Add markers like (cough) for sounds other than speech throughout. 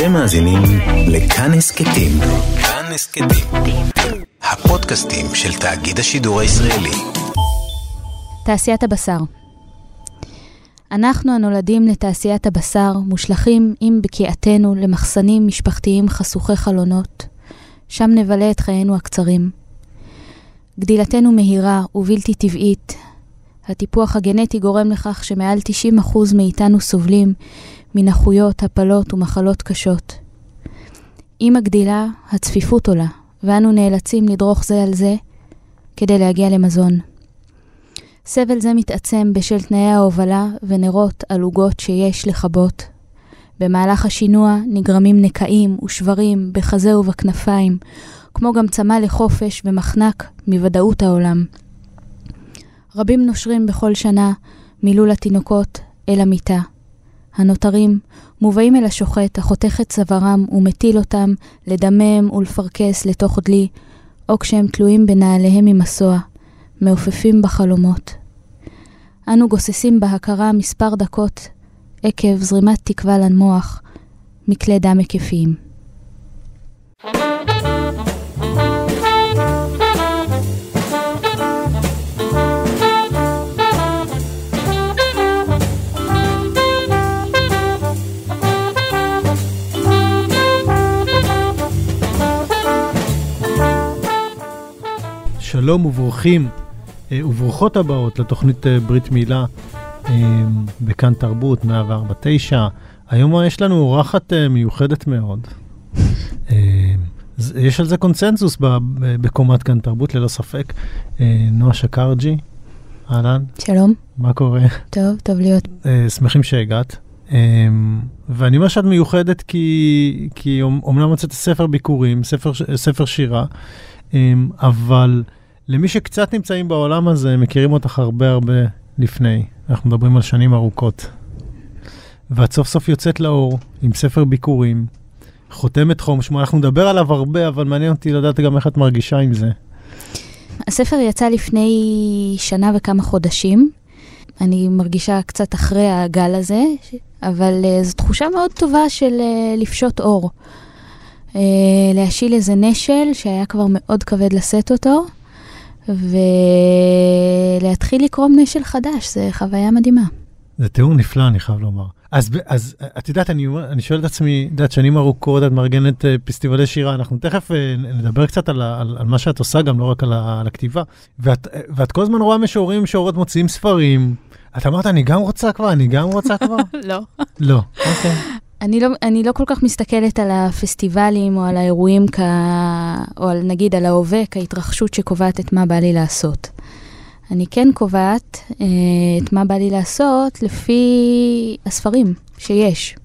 אתם מאזינים לכאן הסכתים. כאן הסכתים. הפודקאסטים של תאגיד השידור הישראלי. תעשיית הבשר. אנחנו הנולדים לתעשיית הבשר מושלכים עם בקיעתנו למחסנים משפחתיים חשוכי חלונות. שם נבלה את חיינו הקצרים. גדילתנו מהירה ובלתי טבעית. הטיפוח הגנטי גורם לכך שמעל 90% מאיתנו סובלים מנכויות, הפלות ומחלות קשות. עם הגדילה, הצפיפות עולה, ואנו נאלצים לדרוך זה על זה כדי להגיע למזון. סבל זה מתעצם בשל תנאי ההובלה ונרות על עוגות שיש לכבות. במהלך השינוע נגרמים נקעים ושברים בחזה ובכנפיים, כמו גם צמא לחופש ומחנק מוודאות העולם. רבים נושרים בכל שנה מלול התינוקות אל המיטה. הנותרים מובאים אל השוחט החותך את צווארם ומטיל אותם לדמם ולפרכס לתוך דלי, או כשהם תלויים בנעליהם ממסוע, מעופפים בחלומות. אנו גוססים בהכרה מספר דקות עקב זרימת תקווה למוח מכלי דם היקפיים. שלום וברוכים אה, וברוכות הבאות לתוכנית אה, ברית מילה אה, בכאן תרבות 149. היום יש לנו אורחת מיוחדת מאוד. יש על זה קונצנזוס בקומת כאן תרבות, ללא ספק. נועה שקרג'י, אהלן. שלום. מה קורה? טוב, טוב להיות. שמחים שהגעת. ואני אומר שאת מיוחדת כי, כי אומנם הוצאת ספר ביקורים, ספר, ספר שירה, אבל למי שקצת נמצאים בעולם הזה, מכירים אותך הרבה הרבה לפני. אנחנו מדברים על שנים ארוכות. ואת סוף סוף יוצאת לאור עם ספר ביקורים, חותמת חום שמו, אנחנו נדבר עליו הרבה, אבל מעניין אותי לדעת גם איך את מרגישה עם זה. הספר יצא לפני שנה וכמה חודשים. אני מרגישה קצת אחרי הגל הזה, אבל uh, זו תחושה מאוד טובה של uh, לפשוט אור. Uh, להשיל איזה נשל שהיה כבר מאוד כבד לשאת אותו, ולהתחיל לקרוא נשל חדש, זה חוויה מדהימה. זה תיאור נפלא, אני חייב לומר. אז, אז את יודעת, אני, אני שואל את עצמי, את יודעת, שנים ארוכות את מארגנת אה, פסטיבלי שירה, אנחנו תכף אה, נדבר קצת על, על, על מה שאת עושה, גם לא רק על, על הכתיבה. ואת, ואת כל הזמן רואה משוררים, משוררות מוציאים ספרים. את אמרת, אני גם רוצה כבר, אני גם רוצה כבר? (laughs) לא. לא, אוקיי. אני לא, אני לא כל כך מסתכלת על הפסטיבלים או על האירועים, כ... או על, נגיד על ההווה כהתרחשות שקובעת את מה בא לי לעשות. אני כן קובעת אה, את מה בא לי לעשות לפי הספרים שיש.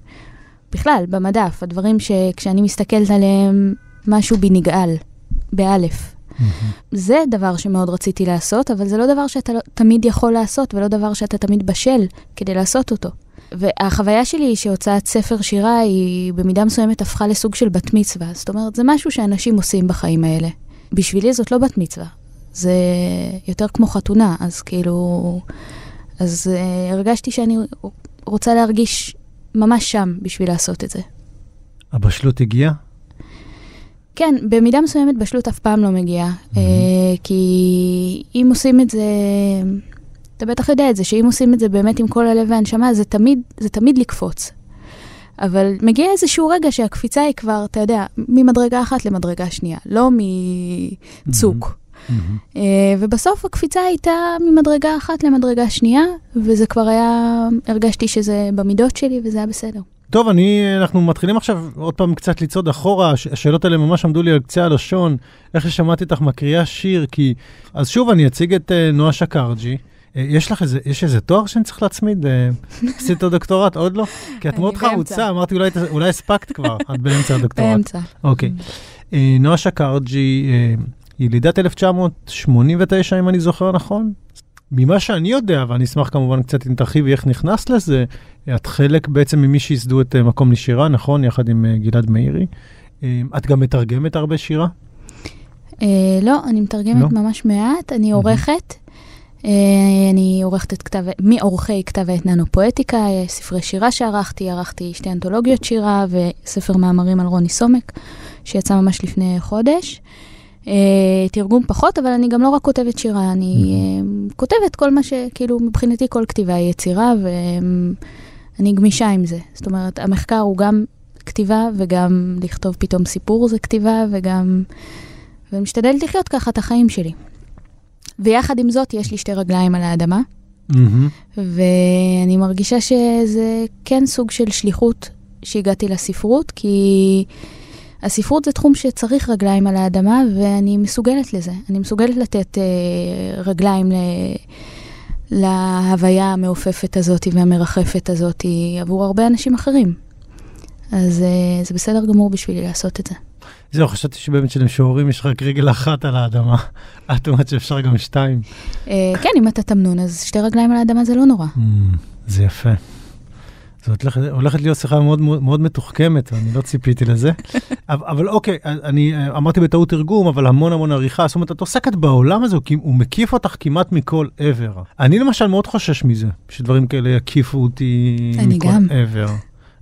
בכלל, במדף, הדברים שכשאני מסתכלת עליהם, משהו בי נגאל, באלף. Mm-hmm. זה דבר שמאוד רציתי לעשות, אבל זה לא דבר שאתה לא, תמיד יכול לעשות, ולא דבר שאתה תמיד בשל כדי לעשות אותו. והחוויה שלי שהוצאת ספר שירה היא במידה מסוימת הפכה לסוג של בת מצווה. זאת אומרת, זה משהו שאנשים עושים בחיים האלה. בשבילי זאת לא בת מצווה, זה יותר כמו חתונה, אז כאילו... אז uh, הרגשתי שאני רוצה להרגיש ממש שם בשביל לעשות את זה. הבשלות הגיעה? כן, במידה מסוימת בשלות אף פעם לא מגיעה. Mm-hmm. Uh, כי אם עושים את זה... אתה בטח יודע את זה, שאם עושים את זה באמת עם כל הלב והנשמה, זה תמיד, זה תמיד לקפוץ. אבל מגיע איזשהו רגע שהקפיצה היא כבר, אתה יודע, ממדרגה אחת למדרגה שנייה, לא מצוק. Mm-hmm. Mm-hmm. ובסוף הקפיצה הייתה ממדרגה אחת למדרגה שנייה, וזה כבר היה, הרגשתי שזה במידות שלי וזה היה בסדר. טוב, אני, אנחנו מתחילים עכשיו עוד פעם קצת לצעוד אחורה, השאלות האלה ממש עמדו לי על קצה הלשון, איך ששמעתי אותך מקריאה שיר, כי... אז שוב, אני אציג את uh, נועה שקרג'י. אה, יש לך איזה, יש איזה תואר שאני צריך להצמיד? אה, (laughs) עשית דוקטורט? עוד לא? כי את מאוד חרוצה, אמרתי אולי הספקת כבר, את באמצע הדוקטורט. באמצע. אוקיי. אה, נועה שקרג'י, ילידת 1989, אם אני זוכר נכון. ממה שאני יודע, ואני אשמח כמובן קצת אם תרחיבי איך נכנס לזה, את חלק בעצם ממי שייסדו את מקום לשירה, נכון? יחד עם גלעד מאירי. את גם מתרגמת הרבה שירה? לא, אני מתרגמת ממש מעט, אני עורכת. אני עורכת את כתב, מעורכי כתב העת ננו פואטיקה, ספרי שירה שערכתי, ערכתי שתי אנתולוגיות שירה וספר מאמרים על רוני סומק, שיצא ממש לפני חודש. Uh, תרגום פחות, אבל אני גם לא רק כותבת שירה, אני כותבת כל מה שכאילו מבחינתי כל כתיבה היא יצירה, ואני גמישה עם זה. זאת אומרת, המחקר הוא גם כתיבה וגם לכתוב פתאום סיפור זה כתיבה, וגם... ומשתדלת לחיות ככה את החיים שלי. ויחד עם זאת, יש לי שתי רגליים על האדמה, Mm-hmm. ואני מרגישה שזה כן סוג של שליחות שהגעתי לספרות, כי הספרות זה תחום שצריך רגליים על האדמה, ואני מסוגלת לזה. אני מסוגלת לתת אה, רגליים ל... להוויה המעופפת הזאת והמרחפת הזאת עבור הרבה אנשים אחרים. אז אה, זה בסדר גמור בשבילי לעשות את זה. זהו, חשבתי שבאמת שלמשוררים יש רק רגל אחת על האדמה. (laughs) את אומרת שאפשר גם שתיים. אה, כן, אם אתה תמנון, אז שתי רגליים על האדמה זה לא נורא. Mm, זה יפה. זאת הולכת, להיות שיחה מאוד, מאוד, מתוחכמת, אני לא ציפיתי לזה. (laughs) אבל, אבל אוקיי, אני אה, אמרתי בטעות תרגום, אבל המון המון עריכה. זאת אומרת, את עוסקת בעולם הזה, הוא מקיף אותך כמעט מכל עבר. אני למשל מאוד חושש מזה, שדברים כאלה יקיפו אותי מכל גם. עבר.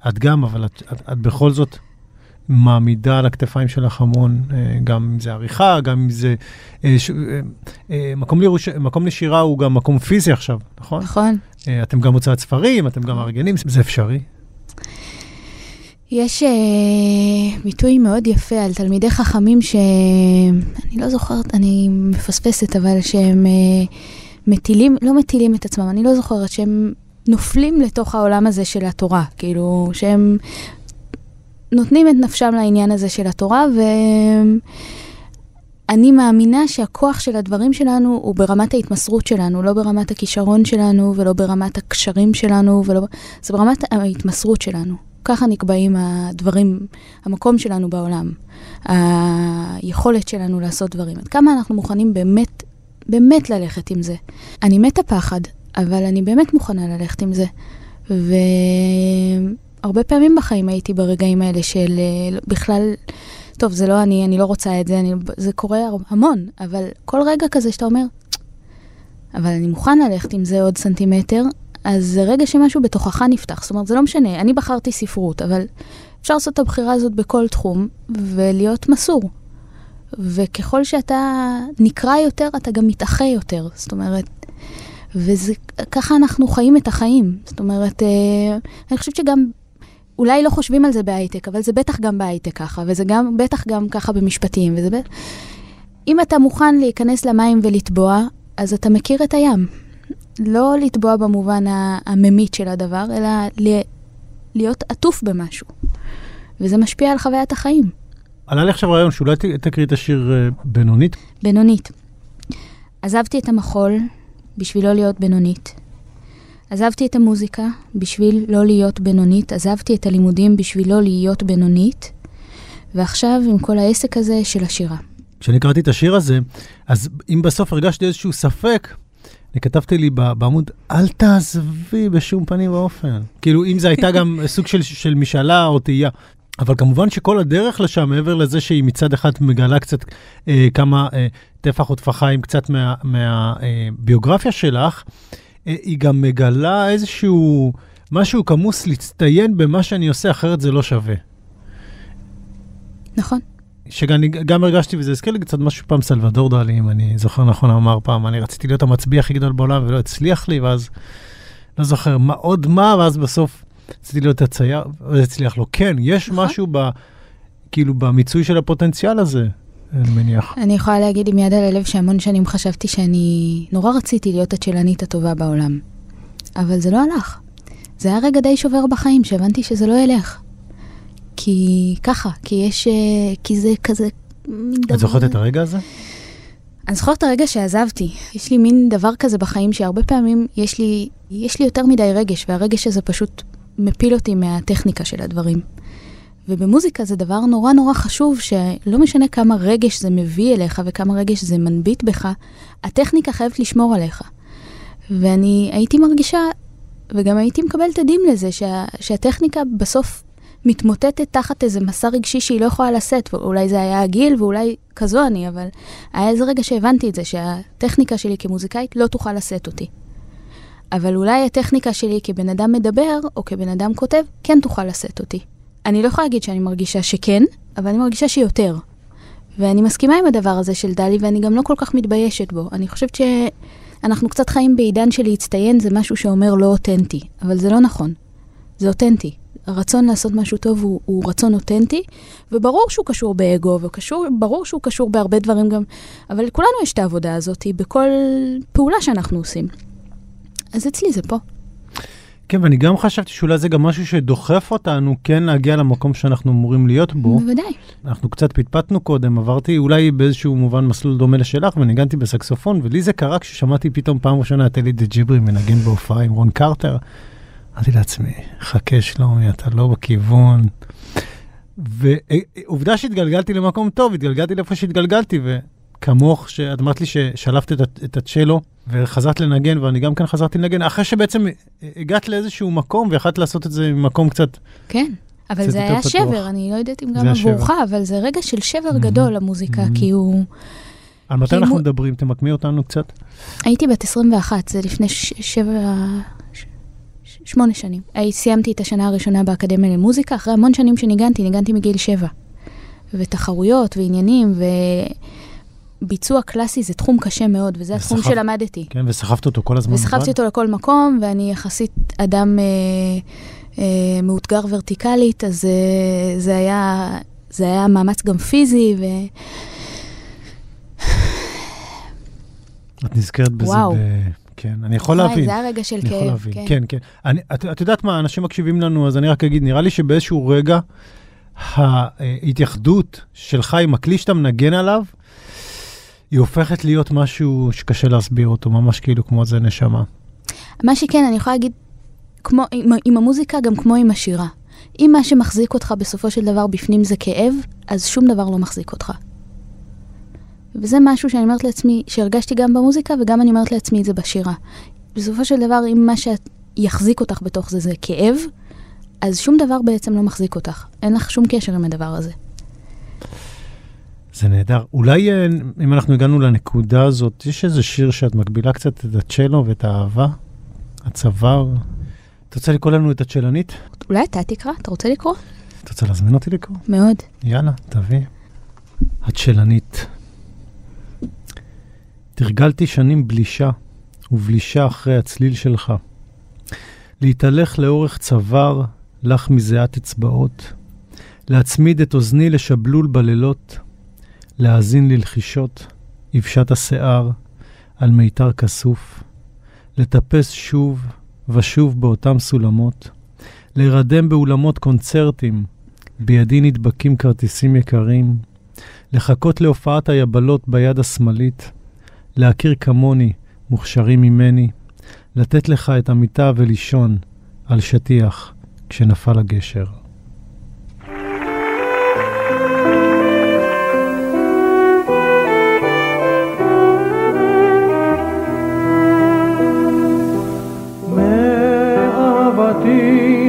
את גם, אבל את, את, את בכל זאת מעמידה על הכתפיים שלך המון, אה, גם אם זה עריכה, גם אם זה... אה, ש, אה, מקום, לירוש, מקום לשירה הוא גם מקום פיזי עכשיו, נכון? נכון. אתם גם הוצאת ספרים, אתם גם מארגנים, זה אפשרי? יש uh, ביטוי מאוד יפה על תלמידי חכמים שאני לא זוכרת, אני מפספסת, אבל שהם uh, מטילים, לא מטילים את עצמם, אני לא זוכרת, שהם נופלים לתוך העולם הזה של התורה, כאילו, שהם נותנים את נפשם לעניין הזה של התורה, ואני מאמינה שהכוח של הדברים שלנו הוא ברמת ההתמסרות שלנו, לא ברמת הכישרון שלנו, ולא ברמת הקשרים שלנו, ולא... זה ברמת ההתמסרות שלנו. ככה נקבעים הדברים, המקום שלנו בעולם, היכולת שלנו לעשות דברים. עד כמה אנחנו מוכנים באמת, באמת ללכת עם זה. אני מתה פחד, אבל אני באמת מוכנה ללכת עם זה. ו... הרבה פעמים בחיים הייתי ברגעים האלה של אה, בכלל, טוב, זה לא אני, אני לא רוצה את זה, אני, זה קורה המון, אבל כל רגע כזה שאתה אומר, אבל אני מוכן ללכת עם זה עוד סנטימטר, אז זה רגע שמשהו בתוכך נפתח. זאת אומרת, זה לא משנה, אני בחרתי ספרות, אבל אפשר לעשות את הבחירה הזאת בכל תחום ולהיות מסור. וככל שאתה נקרא יותר, אתה גם מתאחה יותר. זאת אומרת, וככה אנחנו חיים את החיים. זאת אומרת, אה, אני חושבת שגם אולי לא חושבים על זה בהייטק, אבל זה בטח גם בהייטק ככה, וזה גם, בטח גם ככה במשפטים, וזה בטח... אם אתה מוכן להיכנס למים ולטבוע, אז אתה מכיר את הים. לא לטבוע במובן הממית של הדבר, אלא להיות עטוף במשהו. וזה משפיע על חוויית החיים. עלה לי עכשיו רעיון שאולי תקריא את השיר אה, בינונית. בינונית. עזבתי את המחול בשביל לא להיות בינונית. עזבתי את המוזיקה בשביל לא להיות בינונית, עזבתי את הלימודים בשביל לא להיות בינונית, ועכשיו עם כל העסק הזה של השירה. כשאני קראתי את השיר הזה, אז אם בסוף הרגשתי איזשהו ספק, אני כתבתי לי בעמוד, אל תעזבי בשום פנים ואופן. כאילו, אם זה הייתה גם (laughs) סוג של, של משאלה או תהייה. אבל כמובן שכל הדרך לשם, מעבר לזה שהיא מצד אחד מגלה קצת אה, כמה אה, טפח או טפחיים קצת מהביוגרפיה מה, אה, שלך, היא גם מגלה איזשהו משהו כמוס להצטיין במה שאני עושה, אחרת זה לא שווה. נכון. שגם גם הרגשתי, וזה הזכיר לי קצת משהו פעם סלבדור דלי, אם אני זוכר נכון, אמר פעם, אני רציתי להיות המצביע הכי גדול בעולם ולא הצליח לי, ואז לא זוכר מה עוד מה, ואז בסוף רציתי להיות הצייר, והצליח לו. כן, יש נכון. משהו ב, כאילו במיצוי של הפוטנציאל הזה. אני מניח. אני יכולה להגיד עם יד על הלב שהמון שנים חשבתי שאני נורא רציתי להיות הצ'לנית הטובה בעולם. אבל זה לא הלך. זה היה רגע די שובר בחיים, שהבנתי שזה לא ילך. כי ככה, כי יש, אה, כי זה כזה... את זוכרת את הרגע הזה? אני זוכרת את הרגע שעזבתי. יש לי מין דבר כזה בחיים שהרבה פעמים יש לי, יש לי יותר מדי רגש, והרגש הזה פשוט מפיל אותי מהטכניקה של הדברים. ובמוזיקה זה דבר נורא נורא חשוב, שלא משנה כמה רגש זה מביא אליך וכמה רגש זה מנביט בך, הטכניקה חייבת לשמור עליך. ואני הייתי מרגישה, וגם הייתי מקבלת עדים לזה, שה, שהטכניקה בסוף מתמוטטת תחת איזה מסע רגשי שהיא לא יכולה לשאת, ואולי זה היה הגיל ואולי כזו אני, אבל היה איזה רגע שהבנתי את זה, שהטכניקה שלי כמוזיקאית לא תוכל לשאת אותי. אבל אולי הטכניקה שלי כבן אדם מדבר, או כבן אדם כותב, כן תוכל לשאת אותי. אני לא יכולה להגיד שאני מרגישה שכן, אבל אני מרגישה שיותר. ואני מסכימה עם הדבר הזה של דלי, ואני גם לא כל כך מתביישת בו. אני חושבת שאנחנו קצת חיים בעידן של להצטיין, זה משהו שאומר לא אותנטי, אבל זה לא נכון. זה אותנטי. הרצון לעשות משהו טוב הוא, הוא רצון אותנטי, וברור שהוא קשור באגו, וברור שהוא קשור בהרבה דברים גם, אבל לכולנו יש את העבודה הזאת בכל פעולה שאנחנו עושים. אז אצלי זה פה. כן, ואני גם חשבתי שאולי זה גם משהו שדוחף אותנו כן להגיע למקום שאנחנו אמורים להיות בו. בוודאי. אנחנו קצת פטפטנו קודם, עברתי אולי באיזשהו מובן מסלול דומה לשלך, וניגנתי בסקסופון, ולי זה קרה כששמעתי פתאום פעם ראשונה את אלי דה ג'יברי מנגן בהופעה עם רון קרטר. אמרתי לעצמי, חכה שלומי, אתה לא בכיוון. ועובדה שהתגלגלתי למקום טוב, התגלגלתי לאיפה שהתגלגלתי, וכמוך, שאת אמרת לי ששלפת את הצ'לו וחזרת לנגן, ואני גם כן חזרתי לנגן, אחרי שבעצם הגעת לאיזשהו מקום ויכולת לעשות את זה ממקום קצת... כן. אבל זה היה פתוח. שבר, אני לא יודעת אם גם עבורך, אבל זה רגע של שבר mm-hmm. גדול למוזיקה, mm-hmm. כי הוא... על מתי אנחנו מדברים? תמקמי אותנו קצת. הייתי בת 21, זה לפני שבע... שמונה שנים. סיימתי את השנה הראשונה באקדמיה למוזיקה, אחרי המון שנים שניגנתי, ניגנתי מגיל שבע. ותחרויות ועניינים, וביצוע קלאסי זה תחום קשה מאוד, וזה וסחפ... התחום שלמדתי. כן, וסחבת אותו כל הזמן. וסחבתי אותו לכל מקום, ואני יחסית אדם אה, אה, מאותגר ורטיקלית, אז אה, זה, היה, זה היה מאמץ גם פיזי, ו... את נזכרת בזה וואו. ב... כן, אני יכול להבין. זה הרגע של כאב, כן. כן, כן. אני, את, את יודעת מה, אנשים מקשיבים לנו, אז אני רק אגיד, נראה לי שבאיזשהו רגע, ההתייחדות שלך עם הכלי שאתה מנגן עליו, היא הופכת להיות משהו שקשה להסביר אותו, ממש כאילו כמו זה נשמה. מה שכן, אני יכולה להגיד, כמו, עם, עם המוזיקה, גם כמו עם השירה. אם מה שמחזיק אותך בסופו של דבר בפנים זה כאב, אז שום דבר לא מחזיק אותך. וזה משהו שאני אומרת לעצמי, שהרגשתי גם במוזיקה וגם אני אומרת לעצמי את זה בשירה. בסופו של דבר, אם מה שיחזיק אותך בתוך זה זה כאב, אז שום דבר בעצם לא מחזיק אותך. אין לך שום קשר עם הדבר הזה. זה נהדר. אולי אה, אם אנחנו הגענו לנקודה הזאת, יש איזה שיר שאת מגבילה קצת את הצ'לו ואת האהבה, הצוואר. את רוצה לקרוא לנו את הצ'לנית? אולי אתה תקרא? אתה רוצה לקרוא? את רוצה להזמין אותי לקרוא? מאוד. יאללה, תביא. הצ'לנית. תרגלתי שנים בלישה, ובלישה אחרי הצליל שלך. להתהלך לאורך צוואר, לך מזיעת אצבעות. להצמיד את אוזני לשבלול בלילות. להאזין ללחישות, יבשת השיער, על מיתר כסוף. לטפס שוב ושוב באותם סולמות. להירדם באולמות קונצרטים, בידי נדבקים כרטיסים יקרים. לחכות להופעת היבלות ביד השמאלית. להכיר כמוני, מוכשרים ממני, לתת לך את המיטה ולישון על שטיח כשנפל הגשר.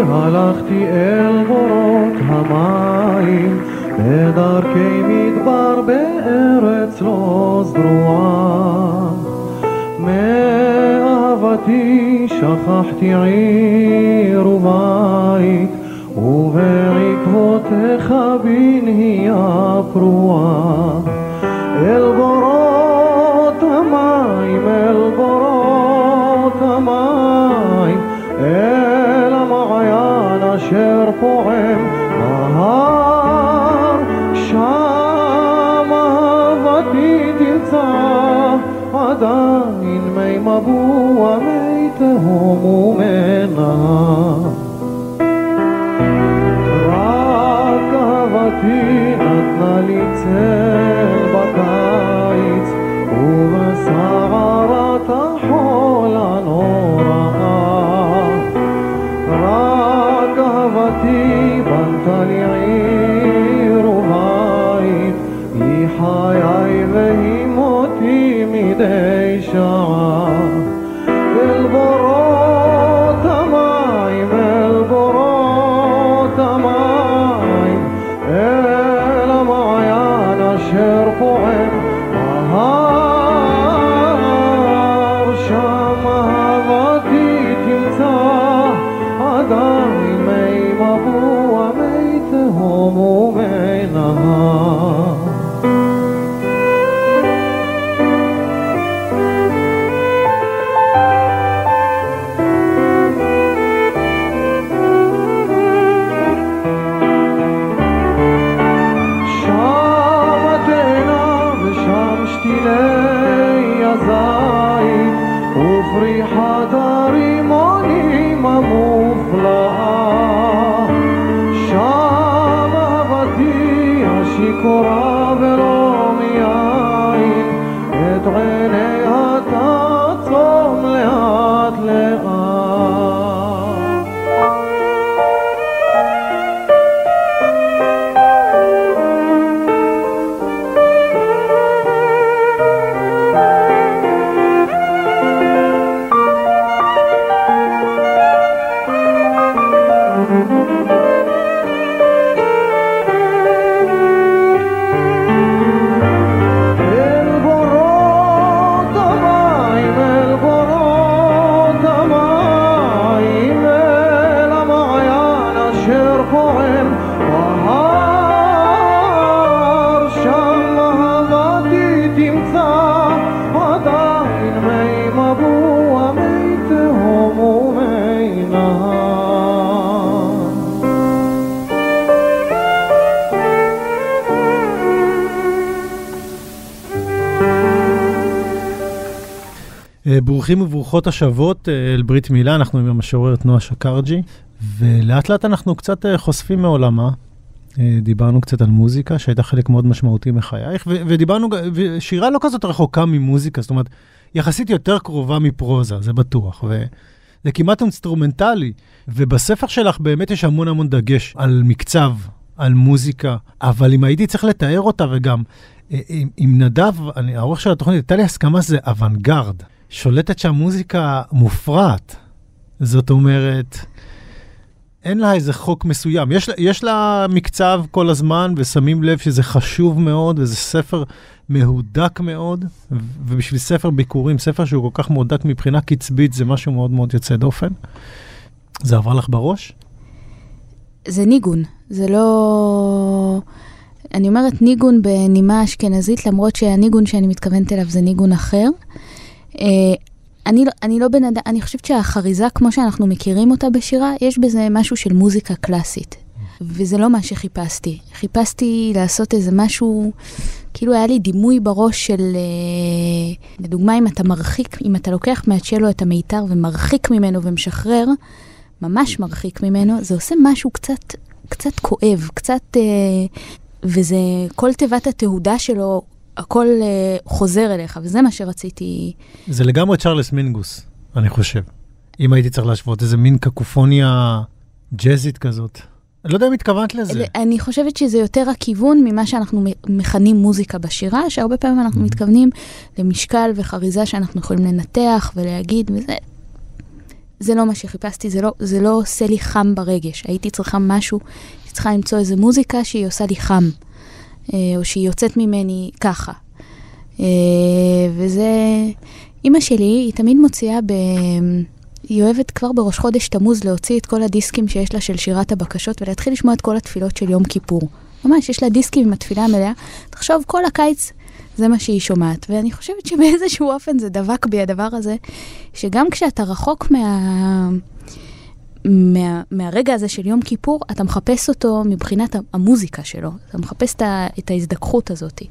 הלכתי אל בורות המים בדרכי מדבר בארץ לא זרועה. מאהבתי שכחתי עיר ובית, ובעקבותיך בנהייה פרועה. אשר פועם עדיין מי מבוע מי תהום ומנה רק אהבתי נתנה לי צל מדי וברוכות השבות אה, אל ברית מילה, אנחנו עם המשוררת נועה שקרג'י, ולאט לאט אנחנו קצת אה, חושפים מעולמה. אה, דיברנו קצת על מוזיקה, שהייתה חלק מאוד משמעותי מחייך, ו- ודיברנו, ושירה לא כזאת רחוקה ממוזיקה, זאת אומרת, יחסית יותר קרובה מפרוזה, זה בטוח, וזה כמעט אינסטרומנטלי, ובספר שלך באמת יש המון המון דגש על מקצב, על מוזיקה, אבל אם הייתי צריך לתאר אותה, וגם עם, עם נדב, אני, העורך של התוכנית, הייתה לי הסכמה שזה אוונגרד. שולטת שם מוזיקה מופרעת. זאת אומרת, אין לה איזה חוק מסוים. יש, יש לה מקצב כל הזמן, ושמים לב שזה חשוב מאוד, וזה ספר מהודק מאוד, ובשביל ספר ביקורים, ספר שהוא כל כך מהודק מבחינה קצבית, זה משהו מאוד מאוד יוצא דופן. זה עבר לך בראש? זה ניגון, זה לא... אני אומרת ניגון בנימה אשכנזית, למרות שהניגון שאני מתכוונת אליו זה ניגון אחר. אה, אני, לא- אני לא בן אדם, אני חושבת שהחריזה, כמו שאנחנו מכירים אותה בשירה, יש בזה משהו של מוזיקה קלאסית. וזה לא מה שחיפשתי. חיפשתי לעשות איזה משהו, כאילו היה לי דימוי בראש של, אה, לדוגמה, אם אתה מרחיק, אם אתה לוקח מהצ'לו את המיתר ומרחיק ממנו ומשחרר, ממש מרחיק ממנו, זה עושה משהו קצת, קצת כואב, קצת... אה, וזה, כל תיבת התהודה שלו, הכל אה, חוזר אליך, וזה מה שרציתי. זה לגמרי צ'רלס מינגוס, אני חושב. אם הייתי צריך להשוות, איזה מין קקופוניה ג'אזית כזאת. אני לא יודע אם התכוונת לזה. אני חושבת שזה יותר הכיוון ממה שאנחנו מכנים מוזיקה בשירה, שהרבה פעמים אנחנו Mhm. מתכוונים למשקל וחריזה שאנחנו יכולים לנתח ולהגיד, וזה... זה לא מה שחיפשתי, זה לא, זה לא עושה לי חם ברגש. הייתי צריכה משהו, הייתי צריכה למצוא איזה מוזיקה שהיא עושה לי חם, או שהיא יוצאת ממני ככה. אה, וזה... אימא שלי, היא תמיד מוציאה ב... היא אוהבת כבר בראש חודש תמוז להוציא את כל הדיסקים שיש לה של שירת הבקשות ולהתחיל לשמוע את כל התפילות של יום כיפור. ממש, יש לה דיסקים עם התפילה המלאה. תחשוב, כל הקיץ זה מה שהיא שומעת. ואני חושבת שבאיזשהו אופן זה דבק בי הדבר הזה, שגם כשאתה רחוק מה... מה, מהרגע הזה של יום כיפור, אתה מחפש אותו מבחינת המוזיקה שלו. אתה מחפש את, ה- את ההזדככות הזאת.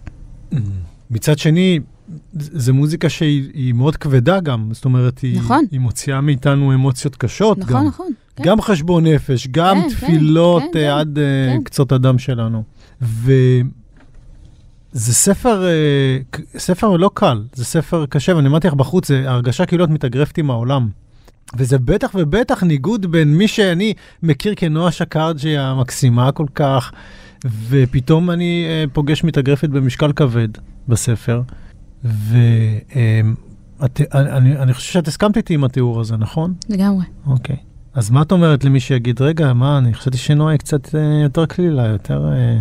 מצד שני, זו מוזיקה שהיא היא מאוד כבדה גם, זאת אומרת, היא, נכון. היא מוציאה מאיתנו אמוציות קשות נכון, גם. נכון. כן. גם חשבון נפש, גם כן, תפילות כן, אה, כן, עד אה, כן. קצות הדם שלנו. וזה ספר, אה, ספר לא קל, זה ספר קשה, ואני אמרתי לך בחוץ, זה הרגשה כאילו את מתאגרפת עם העולם. וזה בטח ובטח ניגוד בין מי שאני מכיר כנועה שקרג'י המקסימה כל כך, ופתאום אני אה, פוגש מתאגרפת במשקל כבד בספר. ואני אני חושב שאת הסכמת איתי עם התיאור הזה, נכון? לגמרי. אוקיי. אז מה את אומרת למי שיגיד, רגע, מה, אני חשבתי שנועה היא קצת אה, יותר קלילה, יותר... אה...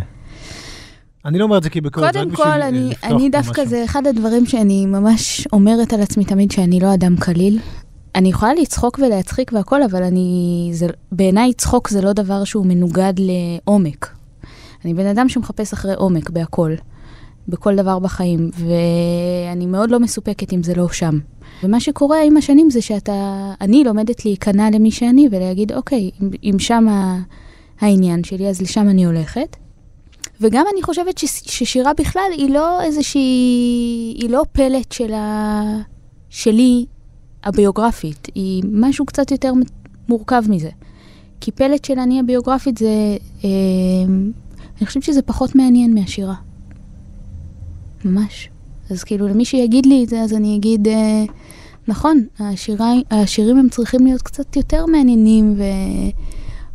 אני לא אומר את זה כביקורת, רק קודם בשביל כל, אה, אני, אני דווקא, משהו. זה אחד הדברים שאני ממש אומרת על עצמי תמיד, שאני לא אדם קליל. אני יכולה לצחוק ולהצחיק והכל, אבל אני... זה, בעיניי צחוק זה לא דבר שהוא מנוגד לעומק. אני בן אדם שמחפש אחרי עומק בהכל, בכל דבר בחיים, ואני מאוד לא מסופקת אם זה לא שם. ומה שקורה עם השנים זה שאתה... אני לומדת להיכנע למי שאני ולהגיד, אוקיי, אם, אם שם העניין שלי, אז לשם אני הולכת. וגם אני חושבת ש, ששירה בכלל היא לא איזושהי, היא לא פלט של ה, שלי הביוגרפית, היא משהו קצת יותר מורכב מזה. כי פלט של אני הביוגרפית זה אה, אני חושבת שזה פחות מעניין מהשירה. ממש. אז כאילו, למי שיגיד לי את זה, אז אני אגיד, אה, נכון, השירה, השירים הם צריכים להיות קצת יותר מעניינים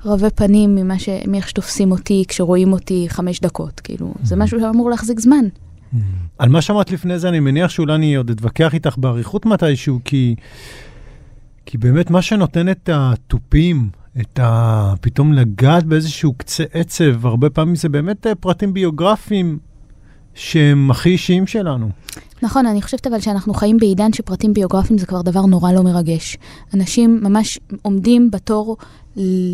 ורבי פנים ממה ש... מאיך שתופסים אותי כשרואים אותי חמש דקות. כאילו, זה משהו שאמור להחזיק זמן. על מה שאמרת לפני זה, אני מניח שאולי אני עוד אתווכח איתך באריכות מתישהו, כי, כי באמת מה שנותן את התופים, את ה... פתאום לגעת באיזשהו קצה עצב, הרבה פעמים זה באמת אה, פרטים ביוגרפיים שהם הכי אישיים שלנו. נכון, אני חושבת אבל שאנחנו חיים בעידן שפרטים ביוגרפיים זה כבר דבר נורא לא מרגש. אנשים ממש עומדים בתור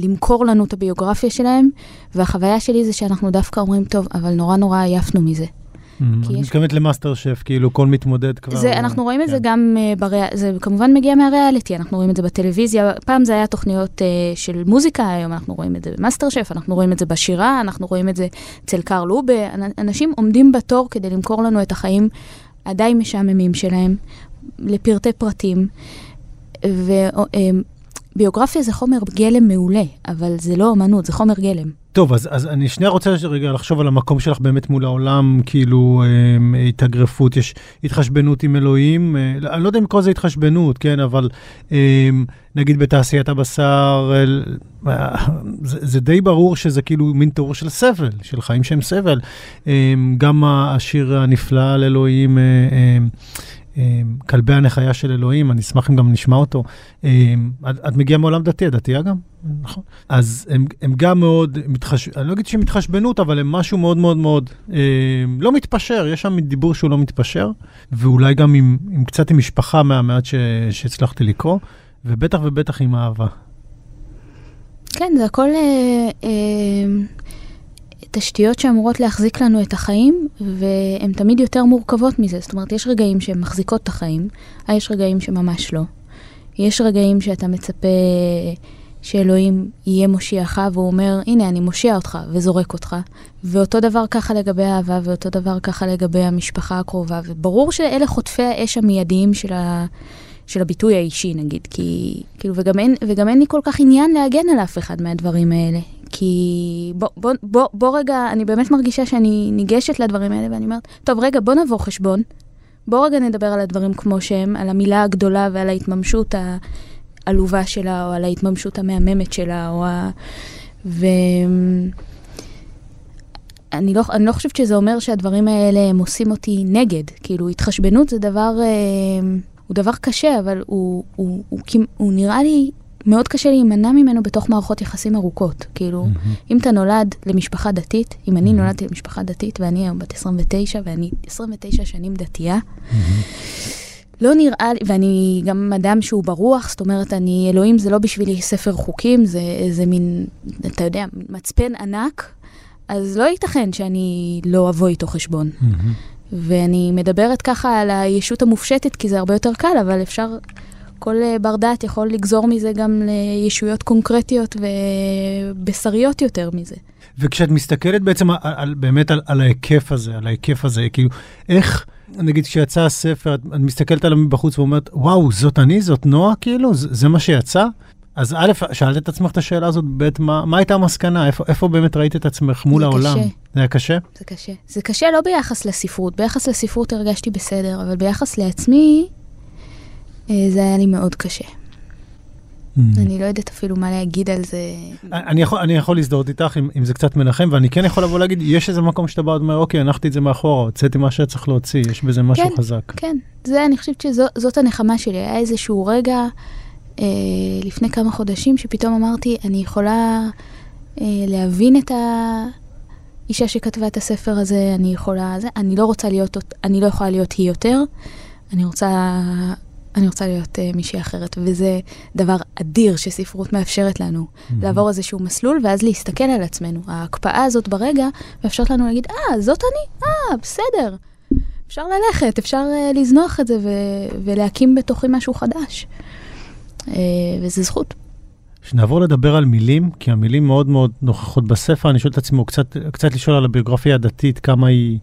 למכור לנו את הביוגרפיה שלהם, והחוויה שלי זה שאנחנו דווקא אומרים, טוב, אבל נורא נורא עייפנו מזה. אני יש- מתכוונת למאסטר שף, כאילו כל מתמודד כבר... זה, אנחנו רואים את זה כן. גם uh, בריאל... זה כמובן מגיע מהריאליטי, אנחנו רואים את זה בטלוויזיה. פעם זה היה תוכניות uh, של מוזיקה, היום אנחנו רואים את זה במאסטר שף, אנחנו רואים את זה בשירה, אנחנו רואים את זה אצל קרל לובה. אנ- אנשים עומדים בתור כדי למכור לנו את החיים הדי משעממים שלהם, לפרטי פרטים. וביוגרפיה זה חומר גלם מעולה, אבל זה לא אמנות, זה חומר גלם. טוב, אז, אז אני שנייה רוצה רגע לחשוב על המקום שלך באמת מול העולם, כאילו אה, התאגרפות, יש התחשבנות עם אלוהים, אה, אני לא יודע אם לקרוא לזה התחשבנות, כן, אבל אה, נגיד בתעשיית הבשר, אה, זה, זה די ברור שזה כאילו מין תיאור של סבל, של חיים שהם סבל. אה, גם השיר הנפלא על אלוהים, אה, אה, אה, כלבי הנחיה של אלוהים, אני אשמח אם גם נשמע אותו. אה, את, מגיעה מעולם דתי, את דתייה גם? נכון. אז הם, הם גם מאוד, מתחש... אני לא אגיד שהם התחשבנות, אבל הם משהו מאוד מאוד מאוד אה, לא מתפשר, יש שם דיבור שהוא לא מתפשר, ואולי גם עם, עם קצת עם משפחה מהמעט. שהצלחתי לקרוא, ובטח ובטח עם אהבה. כן, זה הכל אה, אה, תשתיות שאמורות להחזיק לנו את החיים, והן תמיד יותר מורכבות מזה. זאת אומרת, יש רגעים שהן מחזיקות את החיים, אה, יש רגעים שממש לא. יש רגעים שאתה מצפה שאלוהים יהיה מושיעך, והוא אומר, הנה, אני מושיע אותך, וזורק אותך. ואותו דבר ככה לגבי האהבה, ואותו דבר ככה לגבי המשפחה הקרובה. וברור שאלה חוטפי האש המיידיים של ה... של הביטוי האישי נגיד, כי כאילו, וגם אין, וגם אין לי כל כך עניין להגן על אף אחד מהדברים האלה. כי בוא, בוא, בוא, בוא רגע, אני באמת מרגישה שאני ניגשת לדברים האלה ואני אומרת, טוב רגע, בוא נבוא חשבון. בוא רגע נדבר על הדברים כמו שהם, על המילה הגדולה ועל ההתממשות העלובה שלה, או על ההתממשות המהממת שלה, או ה... ו... אני לא, אני לא חושבת שזה אומר שהדברים האלה הם עושים אותי נגד. כאילו, התחשבנות זה דבר, אה, הוא דבר קשה, אבל הוא, הוא, הוא, הוא, הוא נראה לי מאוד קשה להימנע ממנו בתוך מערכות יחסים ארוכות. כאילו, אם אתה נולד למשפחה דתית, אם אני נולדתי למשפחה דתית ואני היום בת 29 ואני 29 שנים דתייה, לא נראה לי, ואני גם אדם שהוא ברוח, זאת אומרת, אני, אלוהים זה לא בשבילי ספר חוקים, זה, זה מין, אתה יודע, מצפן ענק, אז לא ייתכן שאני לא אבוא איתו חשבון. ואני מדברת ככה על הישות המופשטת, כי זה הרבה יותר קל, אבל אפשר, כל אה, בר דעת יכול לגזור מזה גם לישויות קונקרטיות ובשריות יותר מזה. וכשאת מסתכלת בעצם על, על, באמת על, על ההיקף הזה, על ההיקף הזה, כאילו, איך, נגיד כשיצא הספר, את, את מסתכלת עליו מבחוץ ואומרת, וואו, זאת אני, זאת נועה, כאילו, זה, זה מה שיצא? אז א', שאלת את עצמך את השאלה הזאת, ב', מה, מה הייתה המסקנה? איפה, איפה באמת ראית את עצמך מול זה העולם? קשה. זה היה קשה? זה קשה. זה קשה לא ביחס לספרות, ביחס לספרות הרגשתי בסדר, אבל ביחס לעצמי, זה היה לי מאוד קשה. אני לא יודעת אפילו מה להגיד על זה. אני יכול, אני יכול להזדהות איתך אם, אם זה קצת מנחם, ואני כן יכול לבוא להגיד, יש איזה מקום שאתה בא ואומר, אוקיי, הנחתי את זה מאחורה, הוצאתי מה שצריך להוציא, יש בזה משהו כן. חזק. כן, זה, אני חושבת שזאת הנחמה שלי. היה איזשהו רגע אה, לפני כמה חודשים שפתאום אמרתי, אני יכולה אה, להבין את האישה שכתבה את הספר הזה, אני יכולה, זה, אני לא רוצה להיות, אני לא יכולה להיות היא יותר, אני רוצה, אני רוצה להיות אה, מישהי אחרת, וזה דבר אדיר שספרות מאפשרת לנו, לעבור איזשהו מסלול ואז להסתכל על עצמנו. ההקפאה הזאת ברגע מאפשרת לנו להגיד, אה, זאת אני? אה, בסדר. אפשר ללכת, אפשר uh, לזנוח את זה ו- ולהקים בתוכי משהו חדש. Uh, וזה זכות. שנעבור לדבר על מילים, כי המילים מאוד מאוד נוכחות בספר, אני שואל את עצמו, קצת, קצת לשאול על הביוגרפיה הדתית, כמה היא,